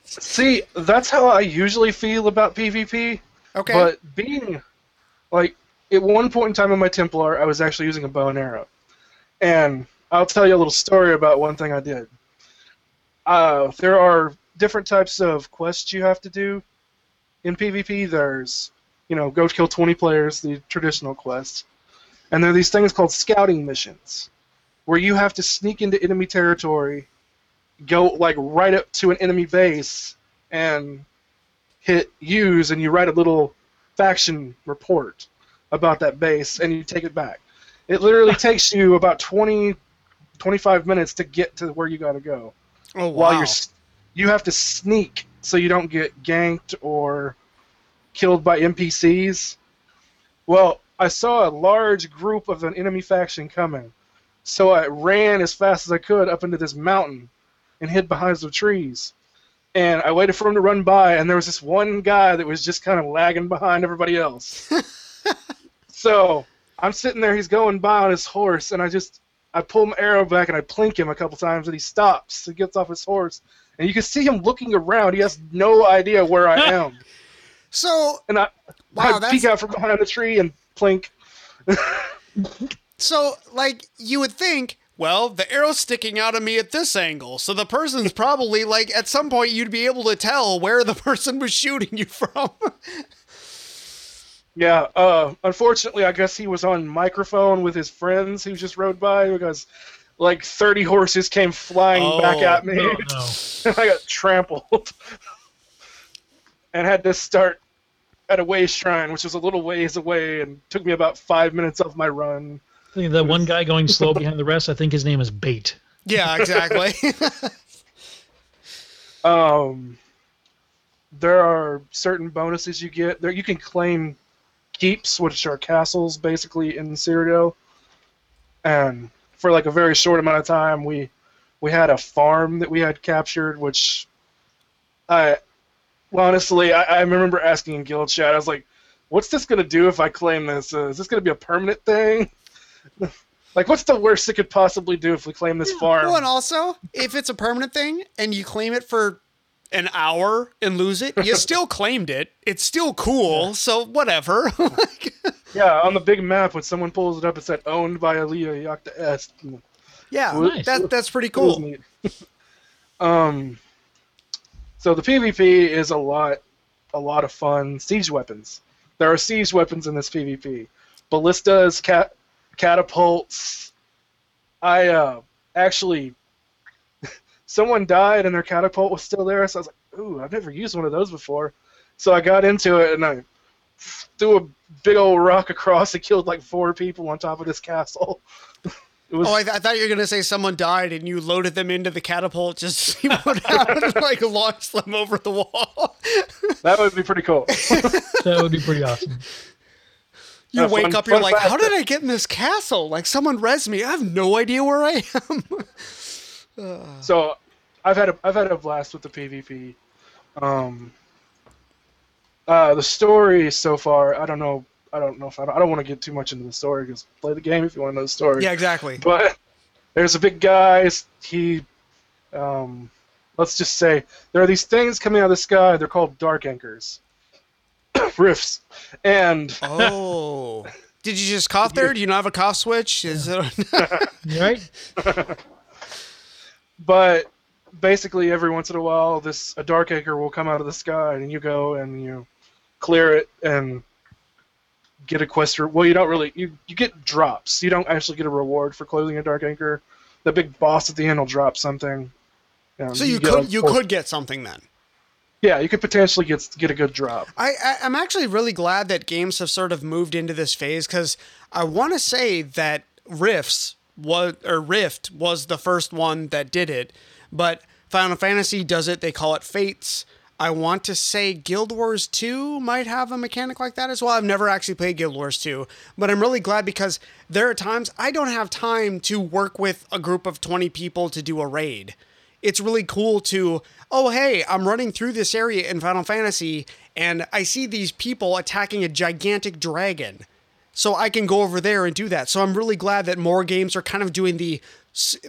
See, that's how I usually feel about PvP. okay. But being like at one point in time in my Templar, I was actually using a bow and arrow, and I'll tell you a little story about one thing I did. Uh, there are different types of quests you have to do in PvP. There's, you know, go kill 20 players, the traditional quests, and there are these things called scouting missions, where you have to sneak into enemy territory, go like right up to an enemy base, and hit use and you write a little faction report about that base and you take it back. It literally takes you about 20 25 minutes to get to where you got to go. oh wow. While you're you have to sneak so you don't get ganked or killed by NPCs. Well, I saw a large group of an enemy faction coming. So I ran as fast as I could up into this mountain and hid behind some trees and I waited for him to run by, and there was this one guy that was just kind of lagging behind everybody else. so I'm sitting there, he's going by on his horse, and I just I pull my arrow back and I plink him a couple times, and he stops. He gets off his horse, and you can see him looking around. He has no idea where I am, so and I, Wow, I peek out from behind a tree and plink. So, like, you would think, well, the arrow's sticking out of me at this angle. So the person's probably, like, at some point you'd be able to tell where the person was shooting you from. Yeah, uh, unfortunately, I guess he was on microphone with his friends who just rode by because like 30 horses came flying back Oh, at me. Oh, no. and I got trampled and had to start at a way shrine, which was a little ways away, and took me about five minutes off my run. I think that one guy going slow behind the rest, I think his name is Bait. yeah, exactly. Um, there are certain bonuses you get. There you can claim keeps, which are castles basically in Cyrodiil. And for like a very short amount of time, we we had a farm that we had captured, which I well, honestly I, I remember asking in guild chat. I was like, "What's this gonna do if I claim this? Uh, is this gonna be a permanent thing?" Like, what's the worst it could possibly do if we claim this farm? well, and also, if it's a permanent thing and you claim it for an hour and lose it, you still claimed it. It's still cool. So, whatever. Yeah, on the big map, when someone pulls it up, it said owned by Alea Iacta Est. Yeah, Nice. that, that's pretty cool. um, so the PvP is a lot, a lot of fun. Siege weapons. There are siege weapons in this PvP. Ballistas, cat, catapults. I uh, actually, someone died and their catapult was still there, so I was like, "Ooh, I've never used one of those before." So I got into it and I threw a big old rock across and killed like four people on top of this castle. Was Oh, I, th- I thought you were gonna say someone died and you loaded them into the catapult just to see what happened, like launch them over the wall. that would be pretty cool. That would be pretty awesome. You Uh, wake fun- up, you're like, fact how did I get in this castle? Like someone res me. I have no idea where I am. So, I've had a I've had a blast with the PvP. Um, uh, the story so far, I don't know. I don't know if I don't, I don't want to get too much into the story because play the game if you want to know the story. yeah, exactly. But there's a big guy. He, um, let's just say there are these things coming out of the sky. They're called dark anchors, rifts, and Oh. Did you just cough there? Do you not have a cough switch? Is it Right? but basically every once in a while this a dark anchor will come out of the sky and you go and you clear it and get a quest or well you don't really you, you get drops you don't actually get a reward for closing a dark anchor the big boss at the end will drop something Um, So you get, could you could get something then. Yeah you could potentially get get a good drop I, I I'm actually really glad that games have sort of moved into this phase because I want to say that Rifts was or Rift was the first one that did it, but Final Fantasy does it. They call it Fates. I want to say Guild Wars 2 might have a mechanic like that as well. I've never actually played Guild Wars 2, but I'm really glad because there are times I don't have time to work with a group of 20 people to do a raid it's really cool to oh hey i'm running through this area in final fantasy and i see these people attacking a gigantic dragon. So i can go over there and do that. So i'm really glad that more games are kind of doing the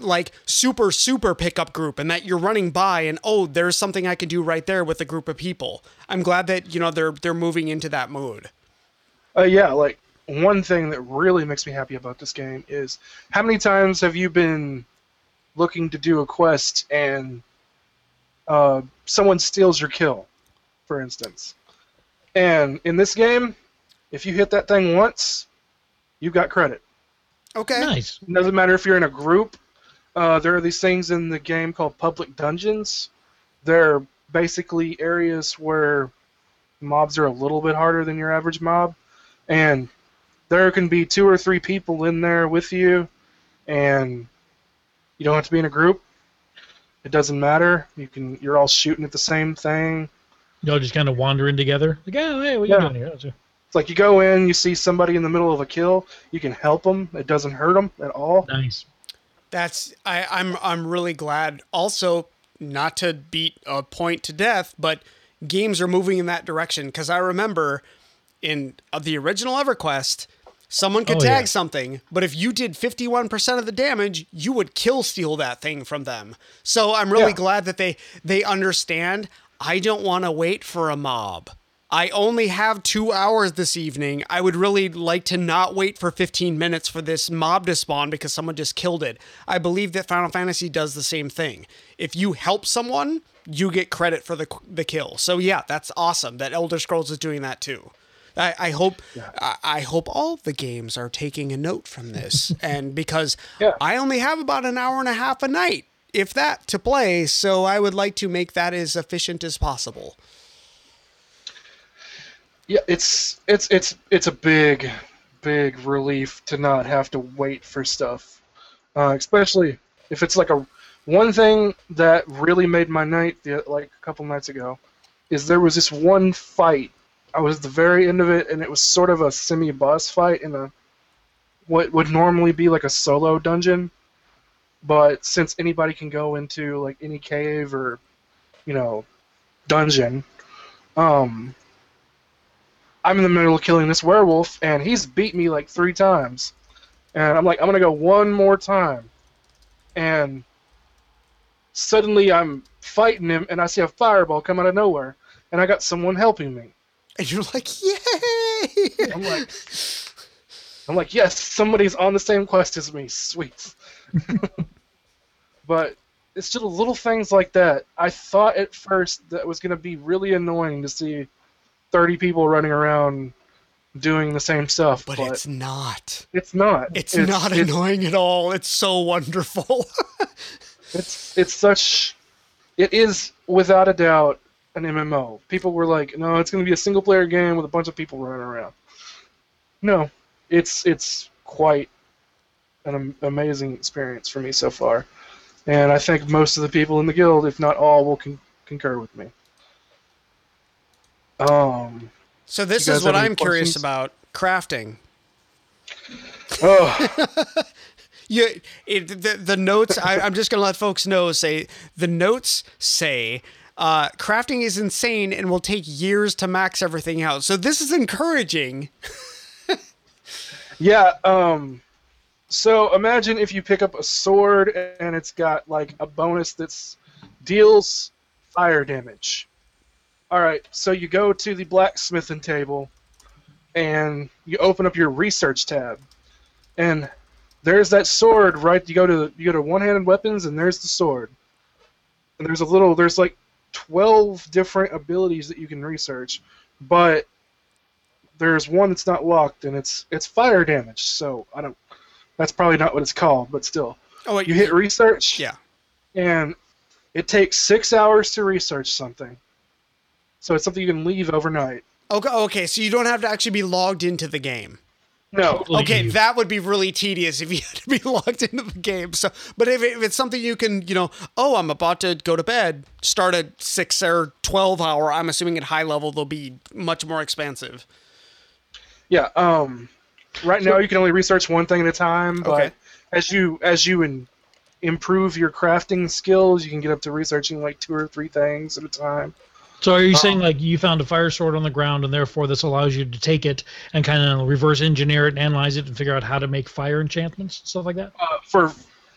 like super super pickup group and that you're running by and oh there's something i can do right there with a group of people. I'm glad that you know they're they're moving into that mood uh, yeah like one thing that really makes me happy about this game is how many times have you been looking to do a quest and uh, someone steals your kill, for instance. And in this game, if you hit that thing once, you've got credit. okay Nice. It doesn't matter if you're in a group. Uh, there are these things in the game called public dungeons. They're basically areas where mobs are a little bit harder than your average mob, and there can be two or three people in there with you, and you don't have to be in a group. It doesn't matter. You can. You're all shooting at the same thing. Y'all just kind of wandering together. Like, oh, hey, what are Yeah. you doing here? That's. It's like you go in, you see somebody in the middle of a kill, you can help them. It doesn't hurt them at all. Nice. That's I, I'm I'm really glad. Also, not to beat a point to death, but games are moving in that direction because I remember in uh, the original EverQuest, someone could Oh, tag yeah. something, but if you did 51% of the damage, you would kill steal that thing from them. So I'm really Yeah. glad that they they understand. I don't want to wait for a mob. I only have two hours this evening. I would really like to not wait for 15 minutes for this mob to spawn because someone just killed it. I believe that Final Fantasy does the same thing. If you help someone, you get credit for the the kill. So yeah, that's awesome that Elder Scrolls is doing that too. I, I hope I, I hope all the games are taking a note from this, and because Yeah. I only have about an hour and a half a night, if that, to play, so I would like to make that as efficient as possible. Yeah, it's it's it's it's a big, big relief to not have to wait for stuff, uh, especially if it's like a one thing that really made my night the, like a couple nights ago is there was this one fight. I was the very end of it, and it was sort of a semi-boss fight in a what would normally be like a solo dungeon, but since anybody can go into like any cave or you know dungeon, um, I'm in the middle of killing this werewolf, and he's beat me like three times. And I'm like, I'm gonna go one more time. And suddenly I'm fighting him, and I see a fireball come out of nowhere, and I got someone helping me. And you're like, yay! I'm like, I'm like, yes, somebody's on the same quest as me. Sweet. but it's just little things like that. I thought at first that it was gonna be really annoying to see 30 people running around doing the same stuff, but but, it's not. it's not. It's, not it's, annoying at all. It's so wonderful. It's it's such. It is without a doubt an MMO. People were like, no, it's going to be a single player game with a bunch of people running around. No, it's it's quite an amazing experience for me so far, and I think most of the people in the guild, if not all, will con- concur with me. Um. so this is what I'm curious about crafting. Oh, Yeah, it, the the notes. I, I'm just gonna let folks know. Say the notes say uh, crafting is insane and will take years to max everything out. So this is encouraging. Yeah, um so imagine if you pick up a sword and it's got like a bonus that's deals fire damage. All right, so you go to the blacksmithing table and you open up your research tab, and there's that sword right. You go to you go to one-handed weapons, and there's the sword. And there's a little there's like twelve different abilities that you can research, but there's one that's not locked, and it's it's fire damage. So I don't. That's probably not what it's called, but still, Oh, wait, you hit research, Yeah. and it takes six hours to research something. So it's something you can leave overnight. Okay, okay, so you don't have to actually be logged into the game. No, Okay, you. that would be really tedious if you had to be logged into the game. So, but if, if it's something you can, you know, oh, I'm about to go to bed, start a six or twelve hour. I'm assuming at high level they'll be much more expansive. Yeah. Um. Right now, you can only research one thing at a time. But Okay. as you as you in, improve your crafting skills, you can get up to researching like two or three things at a time. So are you saying like you found a fire sword on the ground and therefore this allows you to take it and kind of reverse engineer it and analyze it and figure out how to make fire enchantments and stuff like that? Uh, for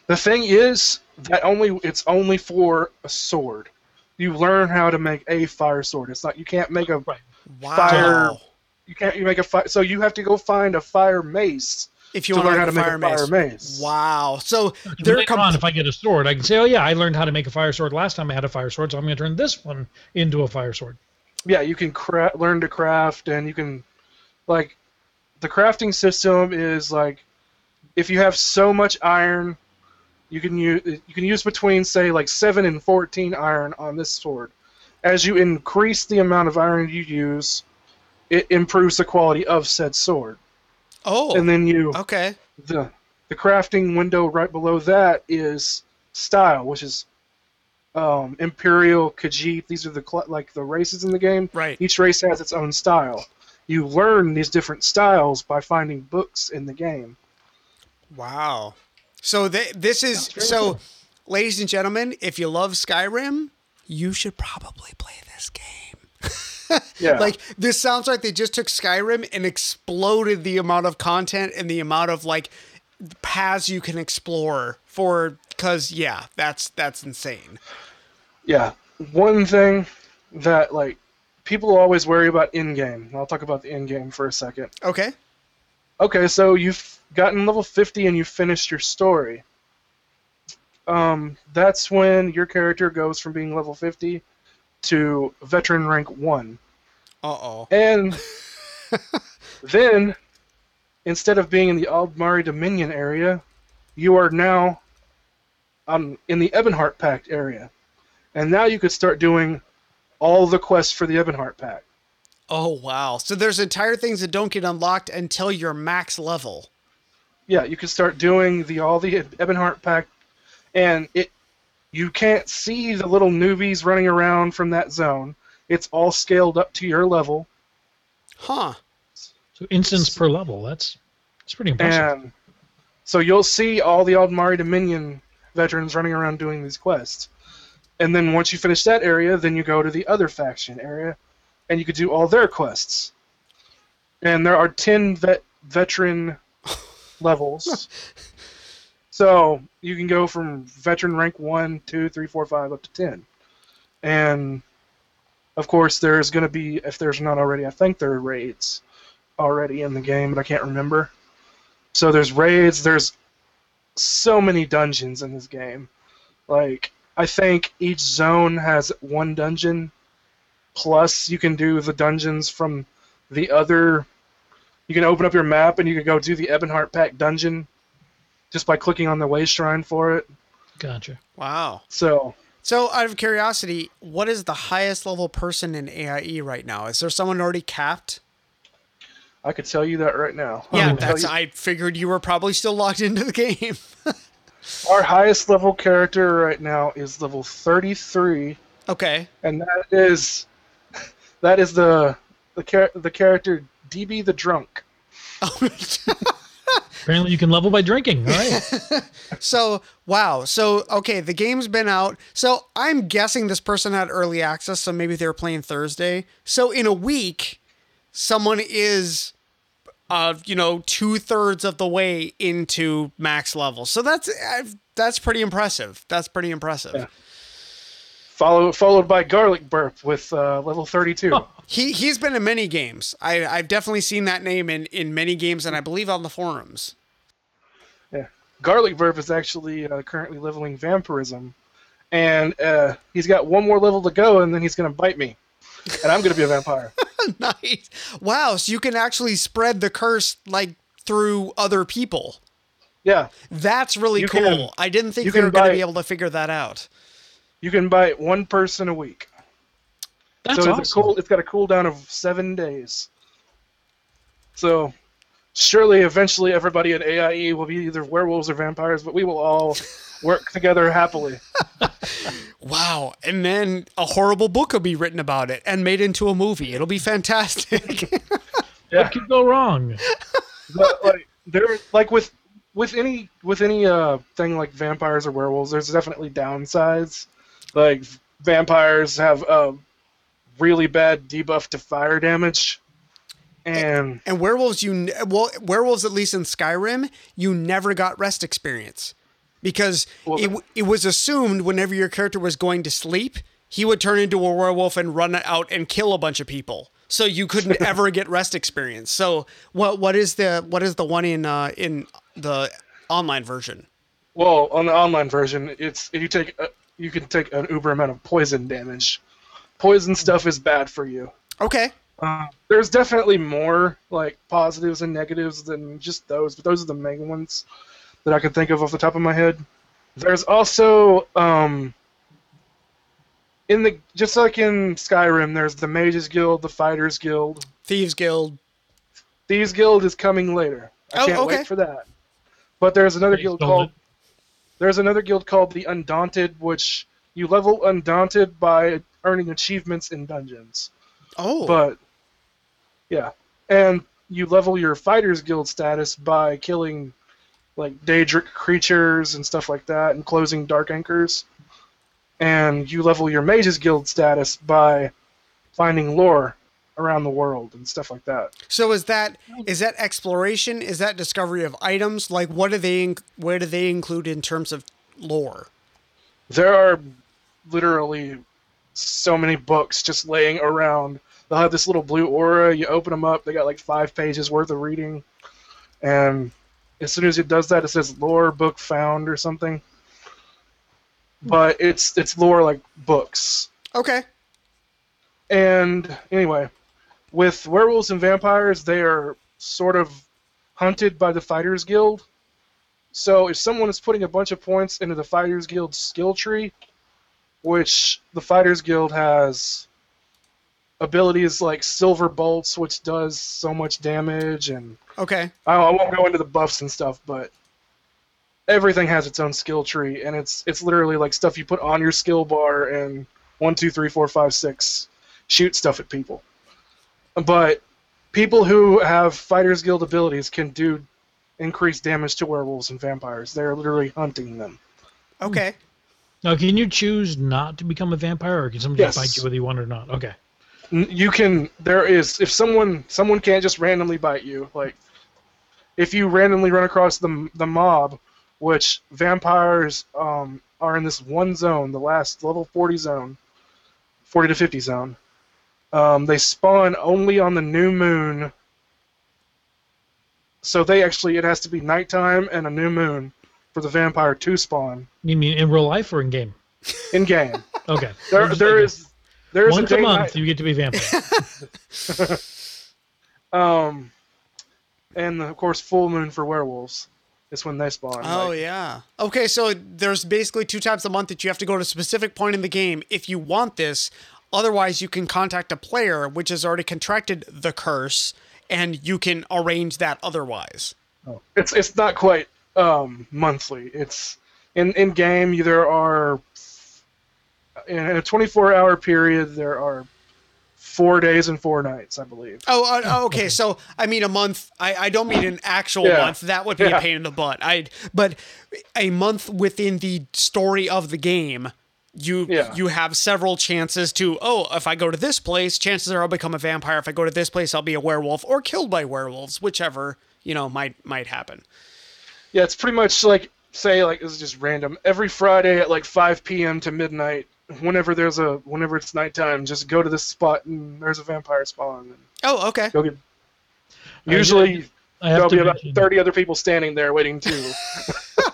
the thing is that only it's only for a sword. You learn how to make a fire sword. It's not you can't make a Right. Wow. Fire- you can't you make a fire. So you have to go find a fire mace if you to learn how to make fire a fire mace. mace. Wow. So They're they're later com- on, if I get a sword, I can say, "Oh yeah, I learned how to make a fire sword last time I had a fire sword, so I'm going to turn this one into a fire sword." yeah, you can cra- learn to craft, and you can, like, the crafting system is like, if you have so much iron, you can use you can use between say like seven and fourteen iron on this sword. As you increase the amount of iron you use, it improves the quality of said sword. Oh, And then you okay. the the crafting window right below that is style, which is um, Imperial, Khajiit. These are the cl- like the races in the game. Right. Each race has its own style. You learn these different styles by finding books in the game. Wow. So th- this is so, cool. ladies and gentlemen, if you love Skyrim, you should probably play this game. Yeah. Like this sounds like they just took Skyrim and exploded the amount of content and the amount of like paths you can explore for cuz yeah, that's that's insane. yeah. One thing that like people always worry about in game. I'll talk about the in game for a second. Okay. Okay, so you've gotten level 50 and you've finished your story. Um, that's when your character goes from being level 50 to veteran rank 1. Uh-oh. And then, instead of being in the Aldmeri Dominion area, you are now um, in the Ebonheart Pact area. And now you could start doing all the quests for the Ebonheart Pact. Oh wow. So there's entire things that don't get unlocked until you're max level. Yeah, you can start doing the all the Ebonheart Pact, and it you can't see the little newbies running around from that zone. It's all scaled up to your level, Huh. So instance per level. That's that's pretty impressive. and so you'll see all the Aldmeri Dominion veterans running around doing these quests. And then once you finish that area, then you go to the other faction area, and you could do all their quests. And there are ten vet veteran levels. So you can go from veteran rank one, two, three, four, five, up to ten. And of course, there's going to be, if there's not already, I think there are raids already in the game, but I can't remember. So there's raids. There's so many dungeons in this game. Like I think each zone has one dungeon. Plus, you can do the dungeons from the other. You can open up your map and you can go do the Ebonheart Pact dungeon just by clicking on the way shrine for it. Gotcha. Wow. So So out of curiosity, what is the highest level person in AIE right now? Is there someone already capped? I could tell you that right now. Yeah, will that's I figured you were probably still logged into the game. our highest level character right now is level 33. okay. and that is that is the the char- the character DB the drunk. Apparently, you can level by drinking. All right. So, wow. So, okay, the game's been out. So, I'm guessing this person had early access, so maybe they were playing Thursday. So, in a week, someone is, uh, you know, two thirds of the way into max level. So that's uh, that's pretty impressive. That's pretty impressive. Yeah. Follow, followed by Garlic Burp with uh, level 32. He he's been in many games. I I've definitely seen that name in in many games, and I believe on the forums. Yeah. Garlic Burp is actually uh, currently leveling Vampirism, and uh, he's got one more level to go, and then he's going to bite me, and I'm going to be a vampire. nice. Wow. So you can actually spread the curse like through other people. Yeah, That's really You cool. can- I didn't think you we were going to be able to figure that out. you can bite one person a week. That's so it's awesome. a cool. It's got a cooldown of seven days. So, surely, eventually, everybody at AIE will be either werewolves or vampires, but we will all work together happily. Wow. And then a horrible book will be written about it and made into a movie. It'll be fantastic. What could go wrong? But like, there, like with with any with any uh thing like vampires or werewolves, there's definitely downsides. Like vampires have a really bad debuff to fire damage, and and werewolves, you well, werewolves at least in Skyrim, you never got rest experience because Well, it, it was assumed whenever your character was going to sleep, he would turn into a werewolf and run out and kill a bunch of people. So you couldn't ever get rest experience. So what what is the what is the one in uh, in the online version? Well, on the online version, it's if you take uh, you can take an uber amount of poison damage. Poison stuff is bad for you. Okay. Uh, there's definitely more like positives and negatives than just those, but those are the main ones that I can think of off the top of my head. There's also um, in the just like in Skyrim, there's the Mages Guild, the Fighters Guild. Thieves Guild. Thieves Guild is coming later. I Oh, can't okay. wait for that. But there's another Please guild called it. there's another guild called the Undaunted, which you level Undaunted by earning achievements in dungeons. Oh. But yeah, and you level your Fighters Guild status by killing like Daedric creatures and stuff like that, and closing Dark Anchors. And you level your Mages Guild status by finding lore around the world and stuff like that. So is that is that exploration? Is that discovery of items? Like what do they where do they include in terms of lore? There are literally so many books just laying around. They'll have this little blue aura. You open them up, they got like five pages worth of reading. And as soon as it does that, it says lore book found or something. But it's it's lore like books. Okay. And anyway, with werewolves and vampires, they are sort of hunted by the Fighters Guild. So if someone is putting a bunch of points into the Fighters Guild skill tree, which the Fighters Guild has abilities like Silver Bolts, which does so much damage, and Okay. I, I won't go into the buffs and stuff, but everything has its own skill tree, and it's it's literally like stuff you put on your skill bar and one, two, three, four, five, six, shoot stuff at people. But people who have Fighters Guild abilities can do increased damage to werewolves and vampires. They're literally hunting them. Okay. Now, can you choose not to become a vampire, or can somebody Yes. fight you whether you want or not? Okay. You can. There is if someone someone can't just randomly bite you. Like if you randomly run across the the mob, which vampires um, are in this one zone, the last level 40 zone, 40 to 50 zone. Um, they spawn only on the new moon. So they actually it has to be nighttime and a new moon for the vampire to spawn You mean in real life or in game? in game. Okay. There Just there like- is there is once a, a day month you get to be vampire. Um, and of course, full moon for werewolves is when they spawn. Oh Like, yeah. Okay, so there's basically two times a month that you have to go to a specific point in the game if you want this. Otherwise, you can contact a player which has already contracted the curse, and you can arrange that otherwise. It's it's not quite um, monthly. It's in in game. There are in a 24 hour period. There are four days and four nights, I believe. Oh, uh, oh, okay. So I mean a month. I, I don't mean an actual Yeah. month. That would be a pain in the butt. I but a month within the story of the game. You Yeah. you have several chances to oh if I go to this place chances are I'll become a vampire if I go to this place I'll be a werewolf or killed by werewolves whichever you know might might happen Yeah, it's pretty much like say like this is just random. Every Friday at like 5 p.m. to midnight, whenever there's a whenever it's nighttime, just go to this spot and there's a vampire spawn. And Oh, okay. go get. I Usually I have there'll to be about 30 other people standing there waiting too.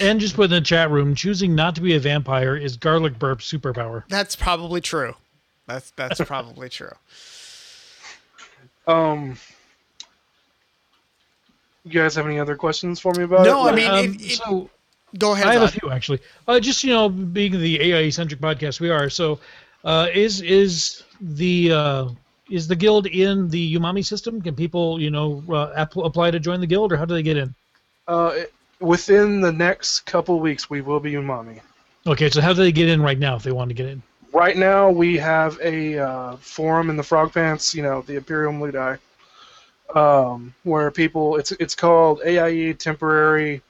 and just put in the chat room, choosing not to be a vampire is garlic burp superpower. That's probably true. That's that's probably true. um, you guys have any other questions for me about No, it? I mean, Um, it- it- so Go ahead. I have a few actually. Uh, just you know, being the AI centric podcast we are, so uh, is is the uh, is the guild in the Umami system? Can people you know uh, app- apply to join the guild, or how do they get in? Uh, it- within the next couple weeks, we will be umami. Okay, so how do they get in right now if they want to get in? Right now, we have a uh, forum in the Frog Pants, you know, the Imperium Ludi, um, where people it's it's called AIE Temporary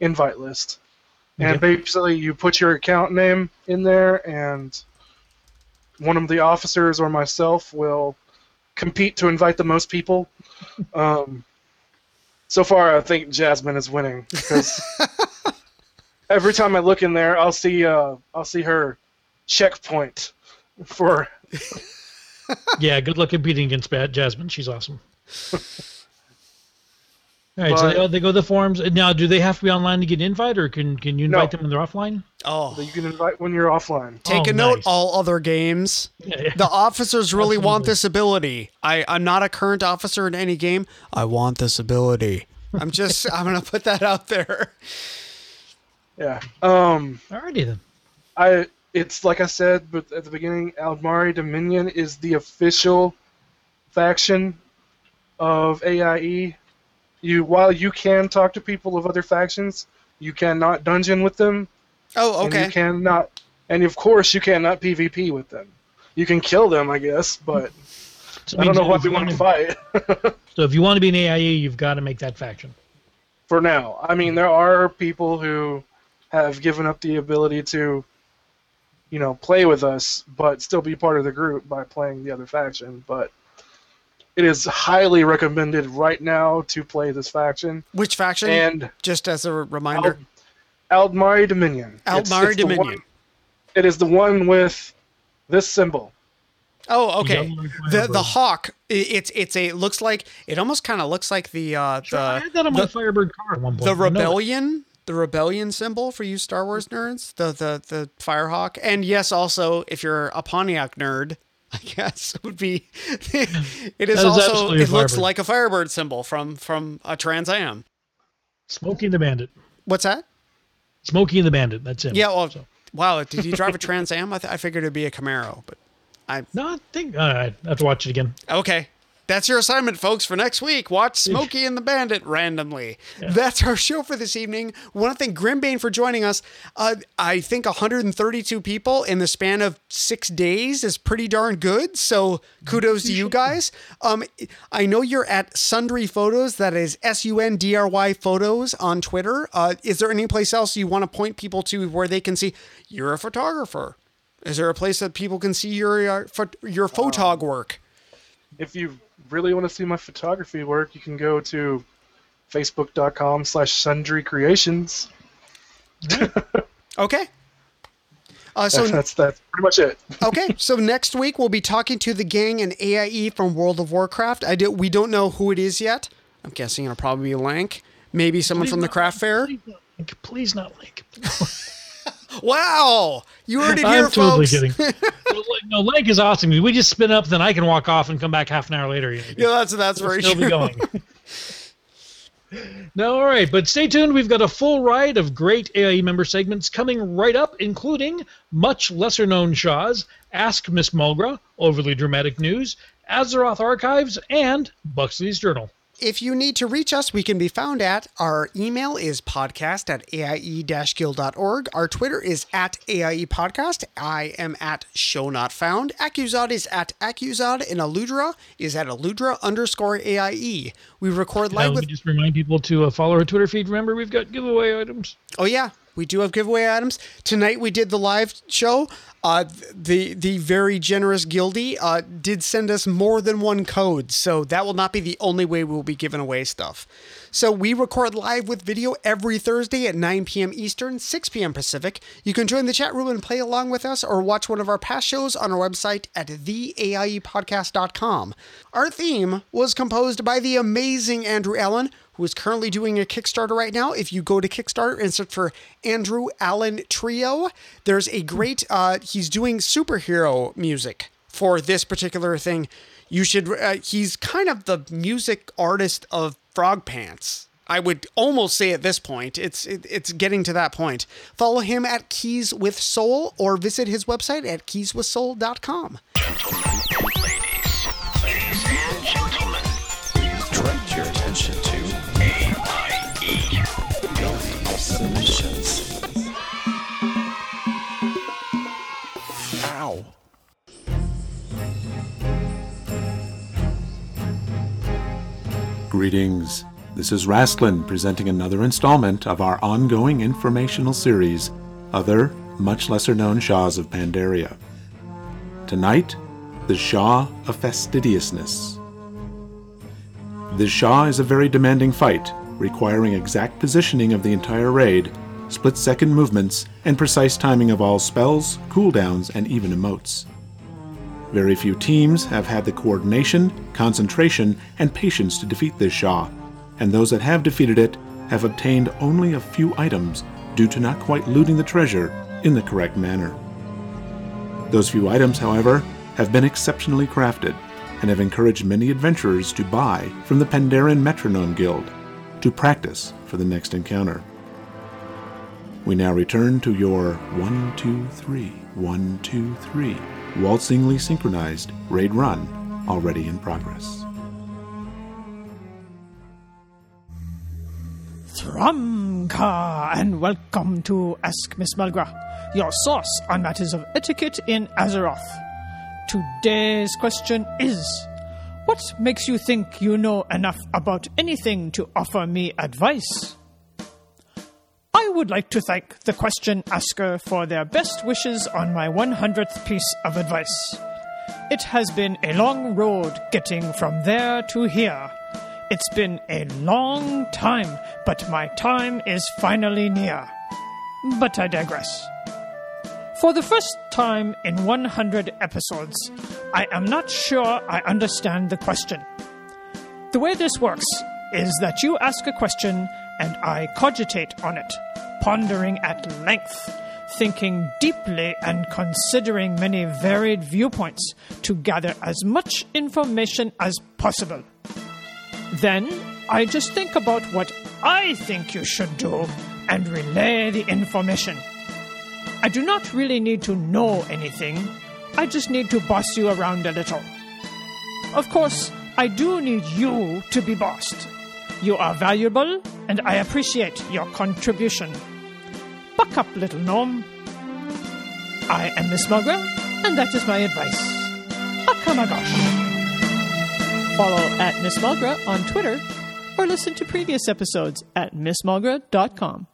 Invite List, and basically you put your account name in there, and one of the officers or myself will compete to invite the most people. Um, so far, I think Jasmine is winning because every time I look in there, I'll see uh, I'll see her checkpoint for Yeah, good luck competing against Bad Jasmine. She's awesome. All right, so But- they, they go to the forums. Now, do they have to be online to get an invite, or can can you invite No. them when they're offline? Oh, you can invite when you're offline. take Oh, a note, all other games. Yeah, yeah. The officers really want this ability. I, I'm not a current officer in any game. I want this ability. I'm just I'm gonna put that out there. Yeah. Um. Alrighty then. I. It's like I said, but at the beginning, Aldmeri Dominion is the official faction of AIE. You, while you can talk to people of other factions, you cannot dungeon with them. Oh, And you cannot, and of course, you cannot PvP with them. You can kill them, I guess, but So I don't know what if we want to wanna- fight. So if you want to be an AIE, you've got to make that faction. for now. I mean, there are people who have given up the ability to, you know, play with us, but still be part of the group by playing the other faction. But it is highly recommended right now to play this faction. Which faction? And just as a reminder. Ald- Aldmeri Dominion. It's- Aldmeri it's the Dominion. one- it is the one with this symbol. Oh, okay. The the hawk. It's it's a it looks like it almost kind of looks like the uh I the had that on my Firebird car at one point. the I know it. rebellion the rebellion symbol for you Star Wars nerds the the the firehawk and yes also if you're a Pontiac nerd I guess it would be it is is also it looks Firebird. like a Firebird symbol from from a Trans Am. Smokey and the Bandit. What's that? Smokey and the Bandit. That's him. Yeah, well, So- wow. Did you drive a Trans Am? I, th- I figured it'd be a Camaro, but I No, I think all right. I have to watch it again. Okay. That's your assignment, folks, for next week. Watch Smokey and the Bandit randomly. That's our show for this evening. Want to thank Grimbane for joining us. Uh, I think 132 people in the span of six days is pretty darn good. So kudos to you guys. Um, I know you're at Sundry Photos. That is S U N D R Y Photos on Twitter. Uh, is there any place else you want to point people to where they can see you're a photographer? Is there a place that people can see your uh, pho- your photog work? If you really want to see my photography work, you can go to facebook.com slash sundry creations. Okay. Uh, so that's that's pretty much it. okay, so next week we'll be talking to the gang in AIE from World of Warcraft. I do, we don't know who it is yet. I'm guessing it'll probably be Lank, maybe someone from the craft fair. Please not link. Please not link. Wow, you heard it here, I'm totally folks. kidding. no, no, Link is awesome. We just spin up, then I can walk off and come back half an hour later. You know, Yeah, that's that's We'll very still true. be going. no, all right, but stay tuned. We've got a full ride of great AIE member segments coming right up, including much lesser known Shaws, Ask Miss Mulgra, Overly Dramatic News, Azeroth Archives, and Buxley's Journal. If you need to reach us, we can be found at our email is podcast at aie-guild.org. Our Twitter is at AIE Podcast. I am at show not found. Accusod is at Accusod and Aludra is at Aludra underscore AIE. We record Uh, live let with just remind people to uh, follow our Twitter feed. Remember, we've got giveaway items. Oh yeah, we do have giveaway items tonight. We did the live show. Uh, the the very generous Guildy uh, did send us more than one code, so that will not be the only way we will be giving away stuff. So we record live with video every Thursday at 9 p.m. Eastern, 6 p.m. Pacific. You can join the chat room and play along with us, or watch one of our past shows on our website at theaiepodcast.com. Our theme was composed by the amazing Andrew Allen who is currently doing a Kickstarter right now. If you go to Kickstarter and search for Andrew Allen Trio, there's a great, uh, he's doing superhero music for this particular thing. You should, uh, he's kind of the music artist of Frog Pants. I would almost say at this point, it's it, it's getting to that point. Follow him at Keys with Soul or visit his website at keyswithsoul.com. Gentlemen and ladies, ladies and gentlemen, direct your attention to Greetings. This is Rastlin presenting another installment of our ongoing informational series, Other, Much Lesser Known Shas of Pandaria. Tonight, the Sha of Fastidiousness. The Sha is a very demanding fight, requiring exact positioning of the entire raid, split second movements, and precise timing of all spells, cooldowns, and even emotes. Very few teams have had the coordination, concentration, and patience to defeat this Sha, and those that have defeated it have obtained only a few items due to not quite looting the treasure in the correct manner. Those few items, however, have been exceptionally crafted and have encouraged many adventurers to buy from the Pandaren Metronome Guild to practice for the next encounter. We now return to your 1 2 3 1 2 3 waltzingly synchronized raid run already in progress. Thrumka, and welcome to Ask Miss Malgra, your source on matters of etiquette in Azeroth. Today's question is What makes you think you know enough about anything to offer me advice? I would like to thank the question asker for their best wishes on my 100th piece of advice. It has been a long road getting from there to here. It's been a long time, but my time is finally near. But I digress. For the first time in 100 episodes, I am not sure I understand the question. The way this works is that you ask a question and I cogitate on it, pondering at length, thinking deeply and considering many varied viewpoints to gather as much information as possible. Then I just think about what I think you should do and relay the information. I do not really need to know anything, I just need to boss you around a little. Of course, I do need you to be bossed. You are valuable, and I appreciate your contribution. Buck up, little gnome. I am Miss Mugra, and that is my advice. Aka'Magosh. Follow at Miss Mulgra on Twitter or listen to previous episodes at missmulgra.com.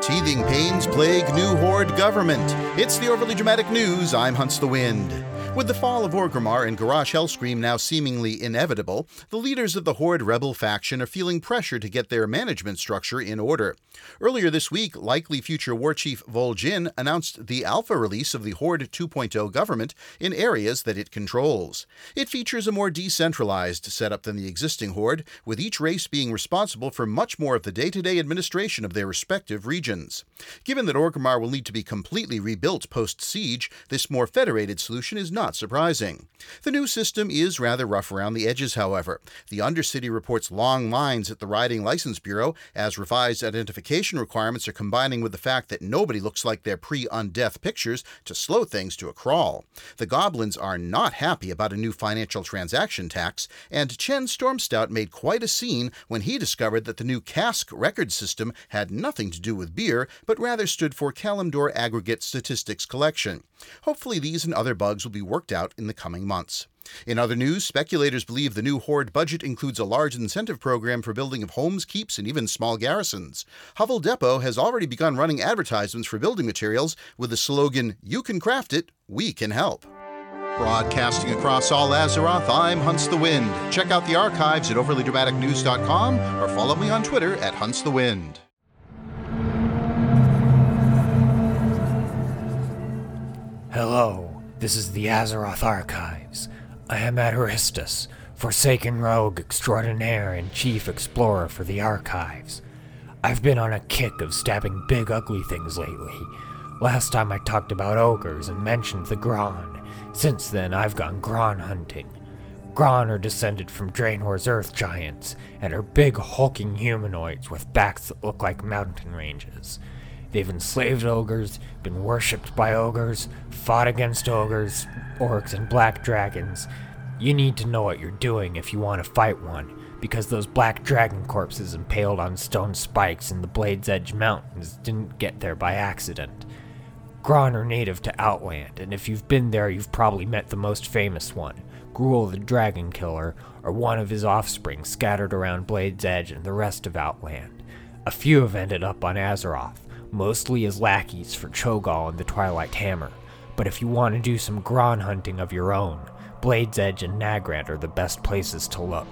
Teething pains plague new Horde government. It's the overly dramatic news. I'm Hunts the Wind. With the fall of Orgrimmar and Garrosh Hellscream now seemingly inevitable, the leaders of the Horde rebel faction are feeling pressure to get their management structure in order. Earlier this week, likely future War Chief Vol'jin announced the alpha release of the Horde 2.0 government in areas that it controls. It features a more decentralized setup than the existing Horde, with each race being responsible for much more of the day to day administration of their respective regions. Given that Orgrimmar will need to be completely rebuilt post siege, this more federated solution is not surprising. The new system is rather rough around the edges, however. The Undercity reports long lines at the Riding License Bureau as revised identification requirements are combining with the fact that nobody looks like their pre undeath pictures to slow things to a crawl. The Goblins are not happy about a new financial transaction tax, and Chen Stormstout made quite a scene when he discovered that the new cask record system had nothing to do with beer, but rather stood for Kalimdor Aggregate Statistics Collection. Hopefully, these and other bugs will be worked out in the coming months. In other news, speculators believe the new Horde budget includes a large incentive program for building of homes, keeps, and even small garrisons. Hovel Depot has already begun running advertisements for building materials with the slogan, You can craft it, we can help. Broadcasting across all Azeroth, I'm Hunts the Wind. Check out the archives at overlydramaticnews.com or follow me on Twitter at Hunts the Wind. Hello, this is the Azeroth Archives. I am Aristus, Forsaken Rogue Extraordinaire and Chief Explorer for the Archives. I've been on a kick of stabbing big ugly things lately. Last time I talked about ogres and mentioned the Gronn. Since then, I've gone Gronn hunting. Gronn are descended from Draenor's earth giants and are big hulking humanoids with backs that look like mountain ranges. They've enslaved ogres, been worshipped by ogres, fought against ogres, orcs, and black dragons. You need to know what you're doing if you want to fight one, because those black dragon corpses impaled on stone spikes in the Blade's Edge Mountains didn't get there by accident. Gronn are native to Outland, and if you've been there, you've probably met the most famous one, Gruul the Dragon Killer, or one of his offspring scattered around Blade's Edge and the rest of Outland. A few have ended up on Azeroth, mostly as lackeys for Cho'Gall and the Twilight Hammer. But if you want to do some Gronn hunting of your own, Blade's Edge and Nagrand are the best places to look.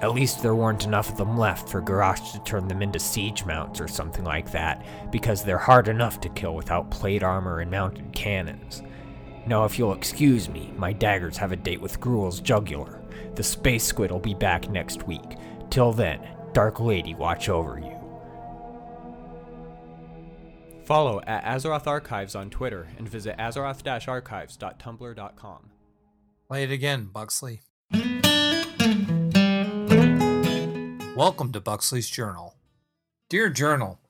At least there weren't enough of them left for Garrosh to turn them into siege mounts or something like that, because they're hard enough to kill without plate armor and mounted cannons. Now, if you'll excuse me, my daggers have a date with Gruul's jugular. The space squid will be back next week. Till then, Dark Lady watch over you. Follow at Azeroth Archives on Twitter and visit azeroth-archives.tumblr.com. Play it again, Buxley. Welcome to Buxley's Journal. Dear Journal,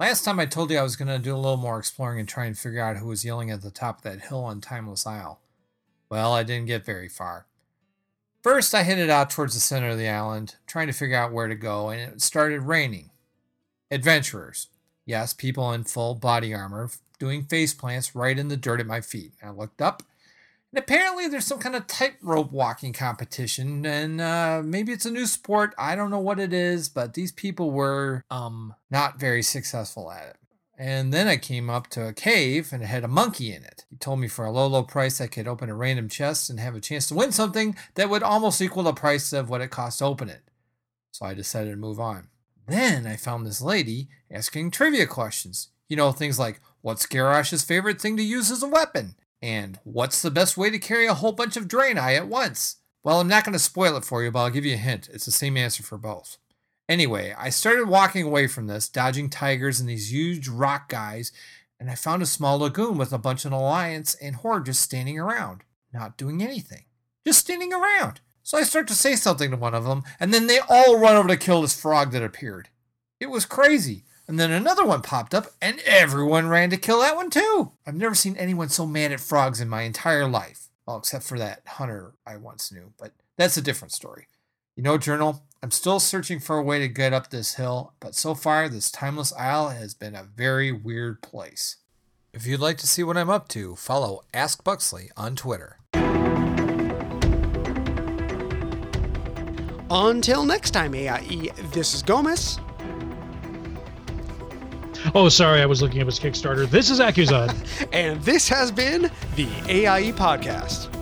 last time I told you I was going to do a little more exploring and try and figure out who was yelling at the top of that hill on Timeless Isle. Well, I didn't get very far. First, I headed out towards the center of the island, trying to figure out where to go, and it started raining. Adventurers. Yes, people in full body armor doing face plants right in the dirt at my feet. I looked up, and apparently there's some kind of tightrope walking competition, and uh, maybe it's a new sport. I don't know what it is, but these people were um not very successful at it. And then I came up to a cave and it had a monkey in it. He told me for a low, low price I could open a random chest and have a chance to win something that would almost equal the price of what it cost to open it. So I decided to move on. Then I found this lady asking trivia questions. You know, things like what's Garrosh's favorite thing to use as a weapon? And what's the best way to carry a whole bunch of Draenei at once? Well, I'm not going to spoil it for you, but I'll give you a hint. It's the same answer for both. Anyway, I started walking away from this, dodging tigers and these huge rock guys, and I found a small lagoon with a bunch of Alliance and Horde just standing around, not doing anything. Just standing around. So I start to say something to one of them, and then they all run over to kill this frog that appeared. It was crazy. And then another one popped up, and everyone ran to kill that one too. I've never seen anyone so mad at frogs in my entire life. Well, except for that hunter I once knew, but that's a different story. You know, Journal, I'm still searching for a way to get up this hill, but so far, this Timeless Isle has been a very weird place. If you'd like to see what I'm up to, follow Ask Buxley on Twitter. Until next time, AIE, this is Gomez. Oh, sorry, I was looking at his Kickstarter. This is Accuzad. and this has been the AIE Podcast.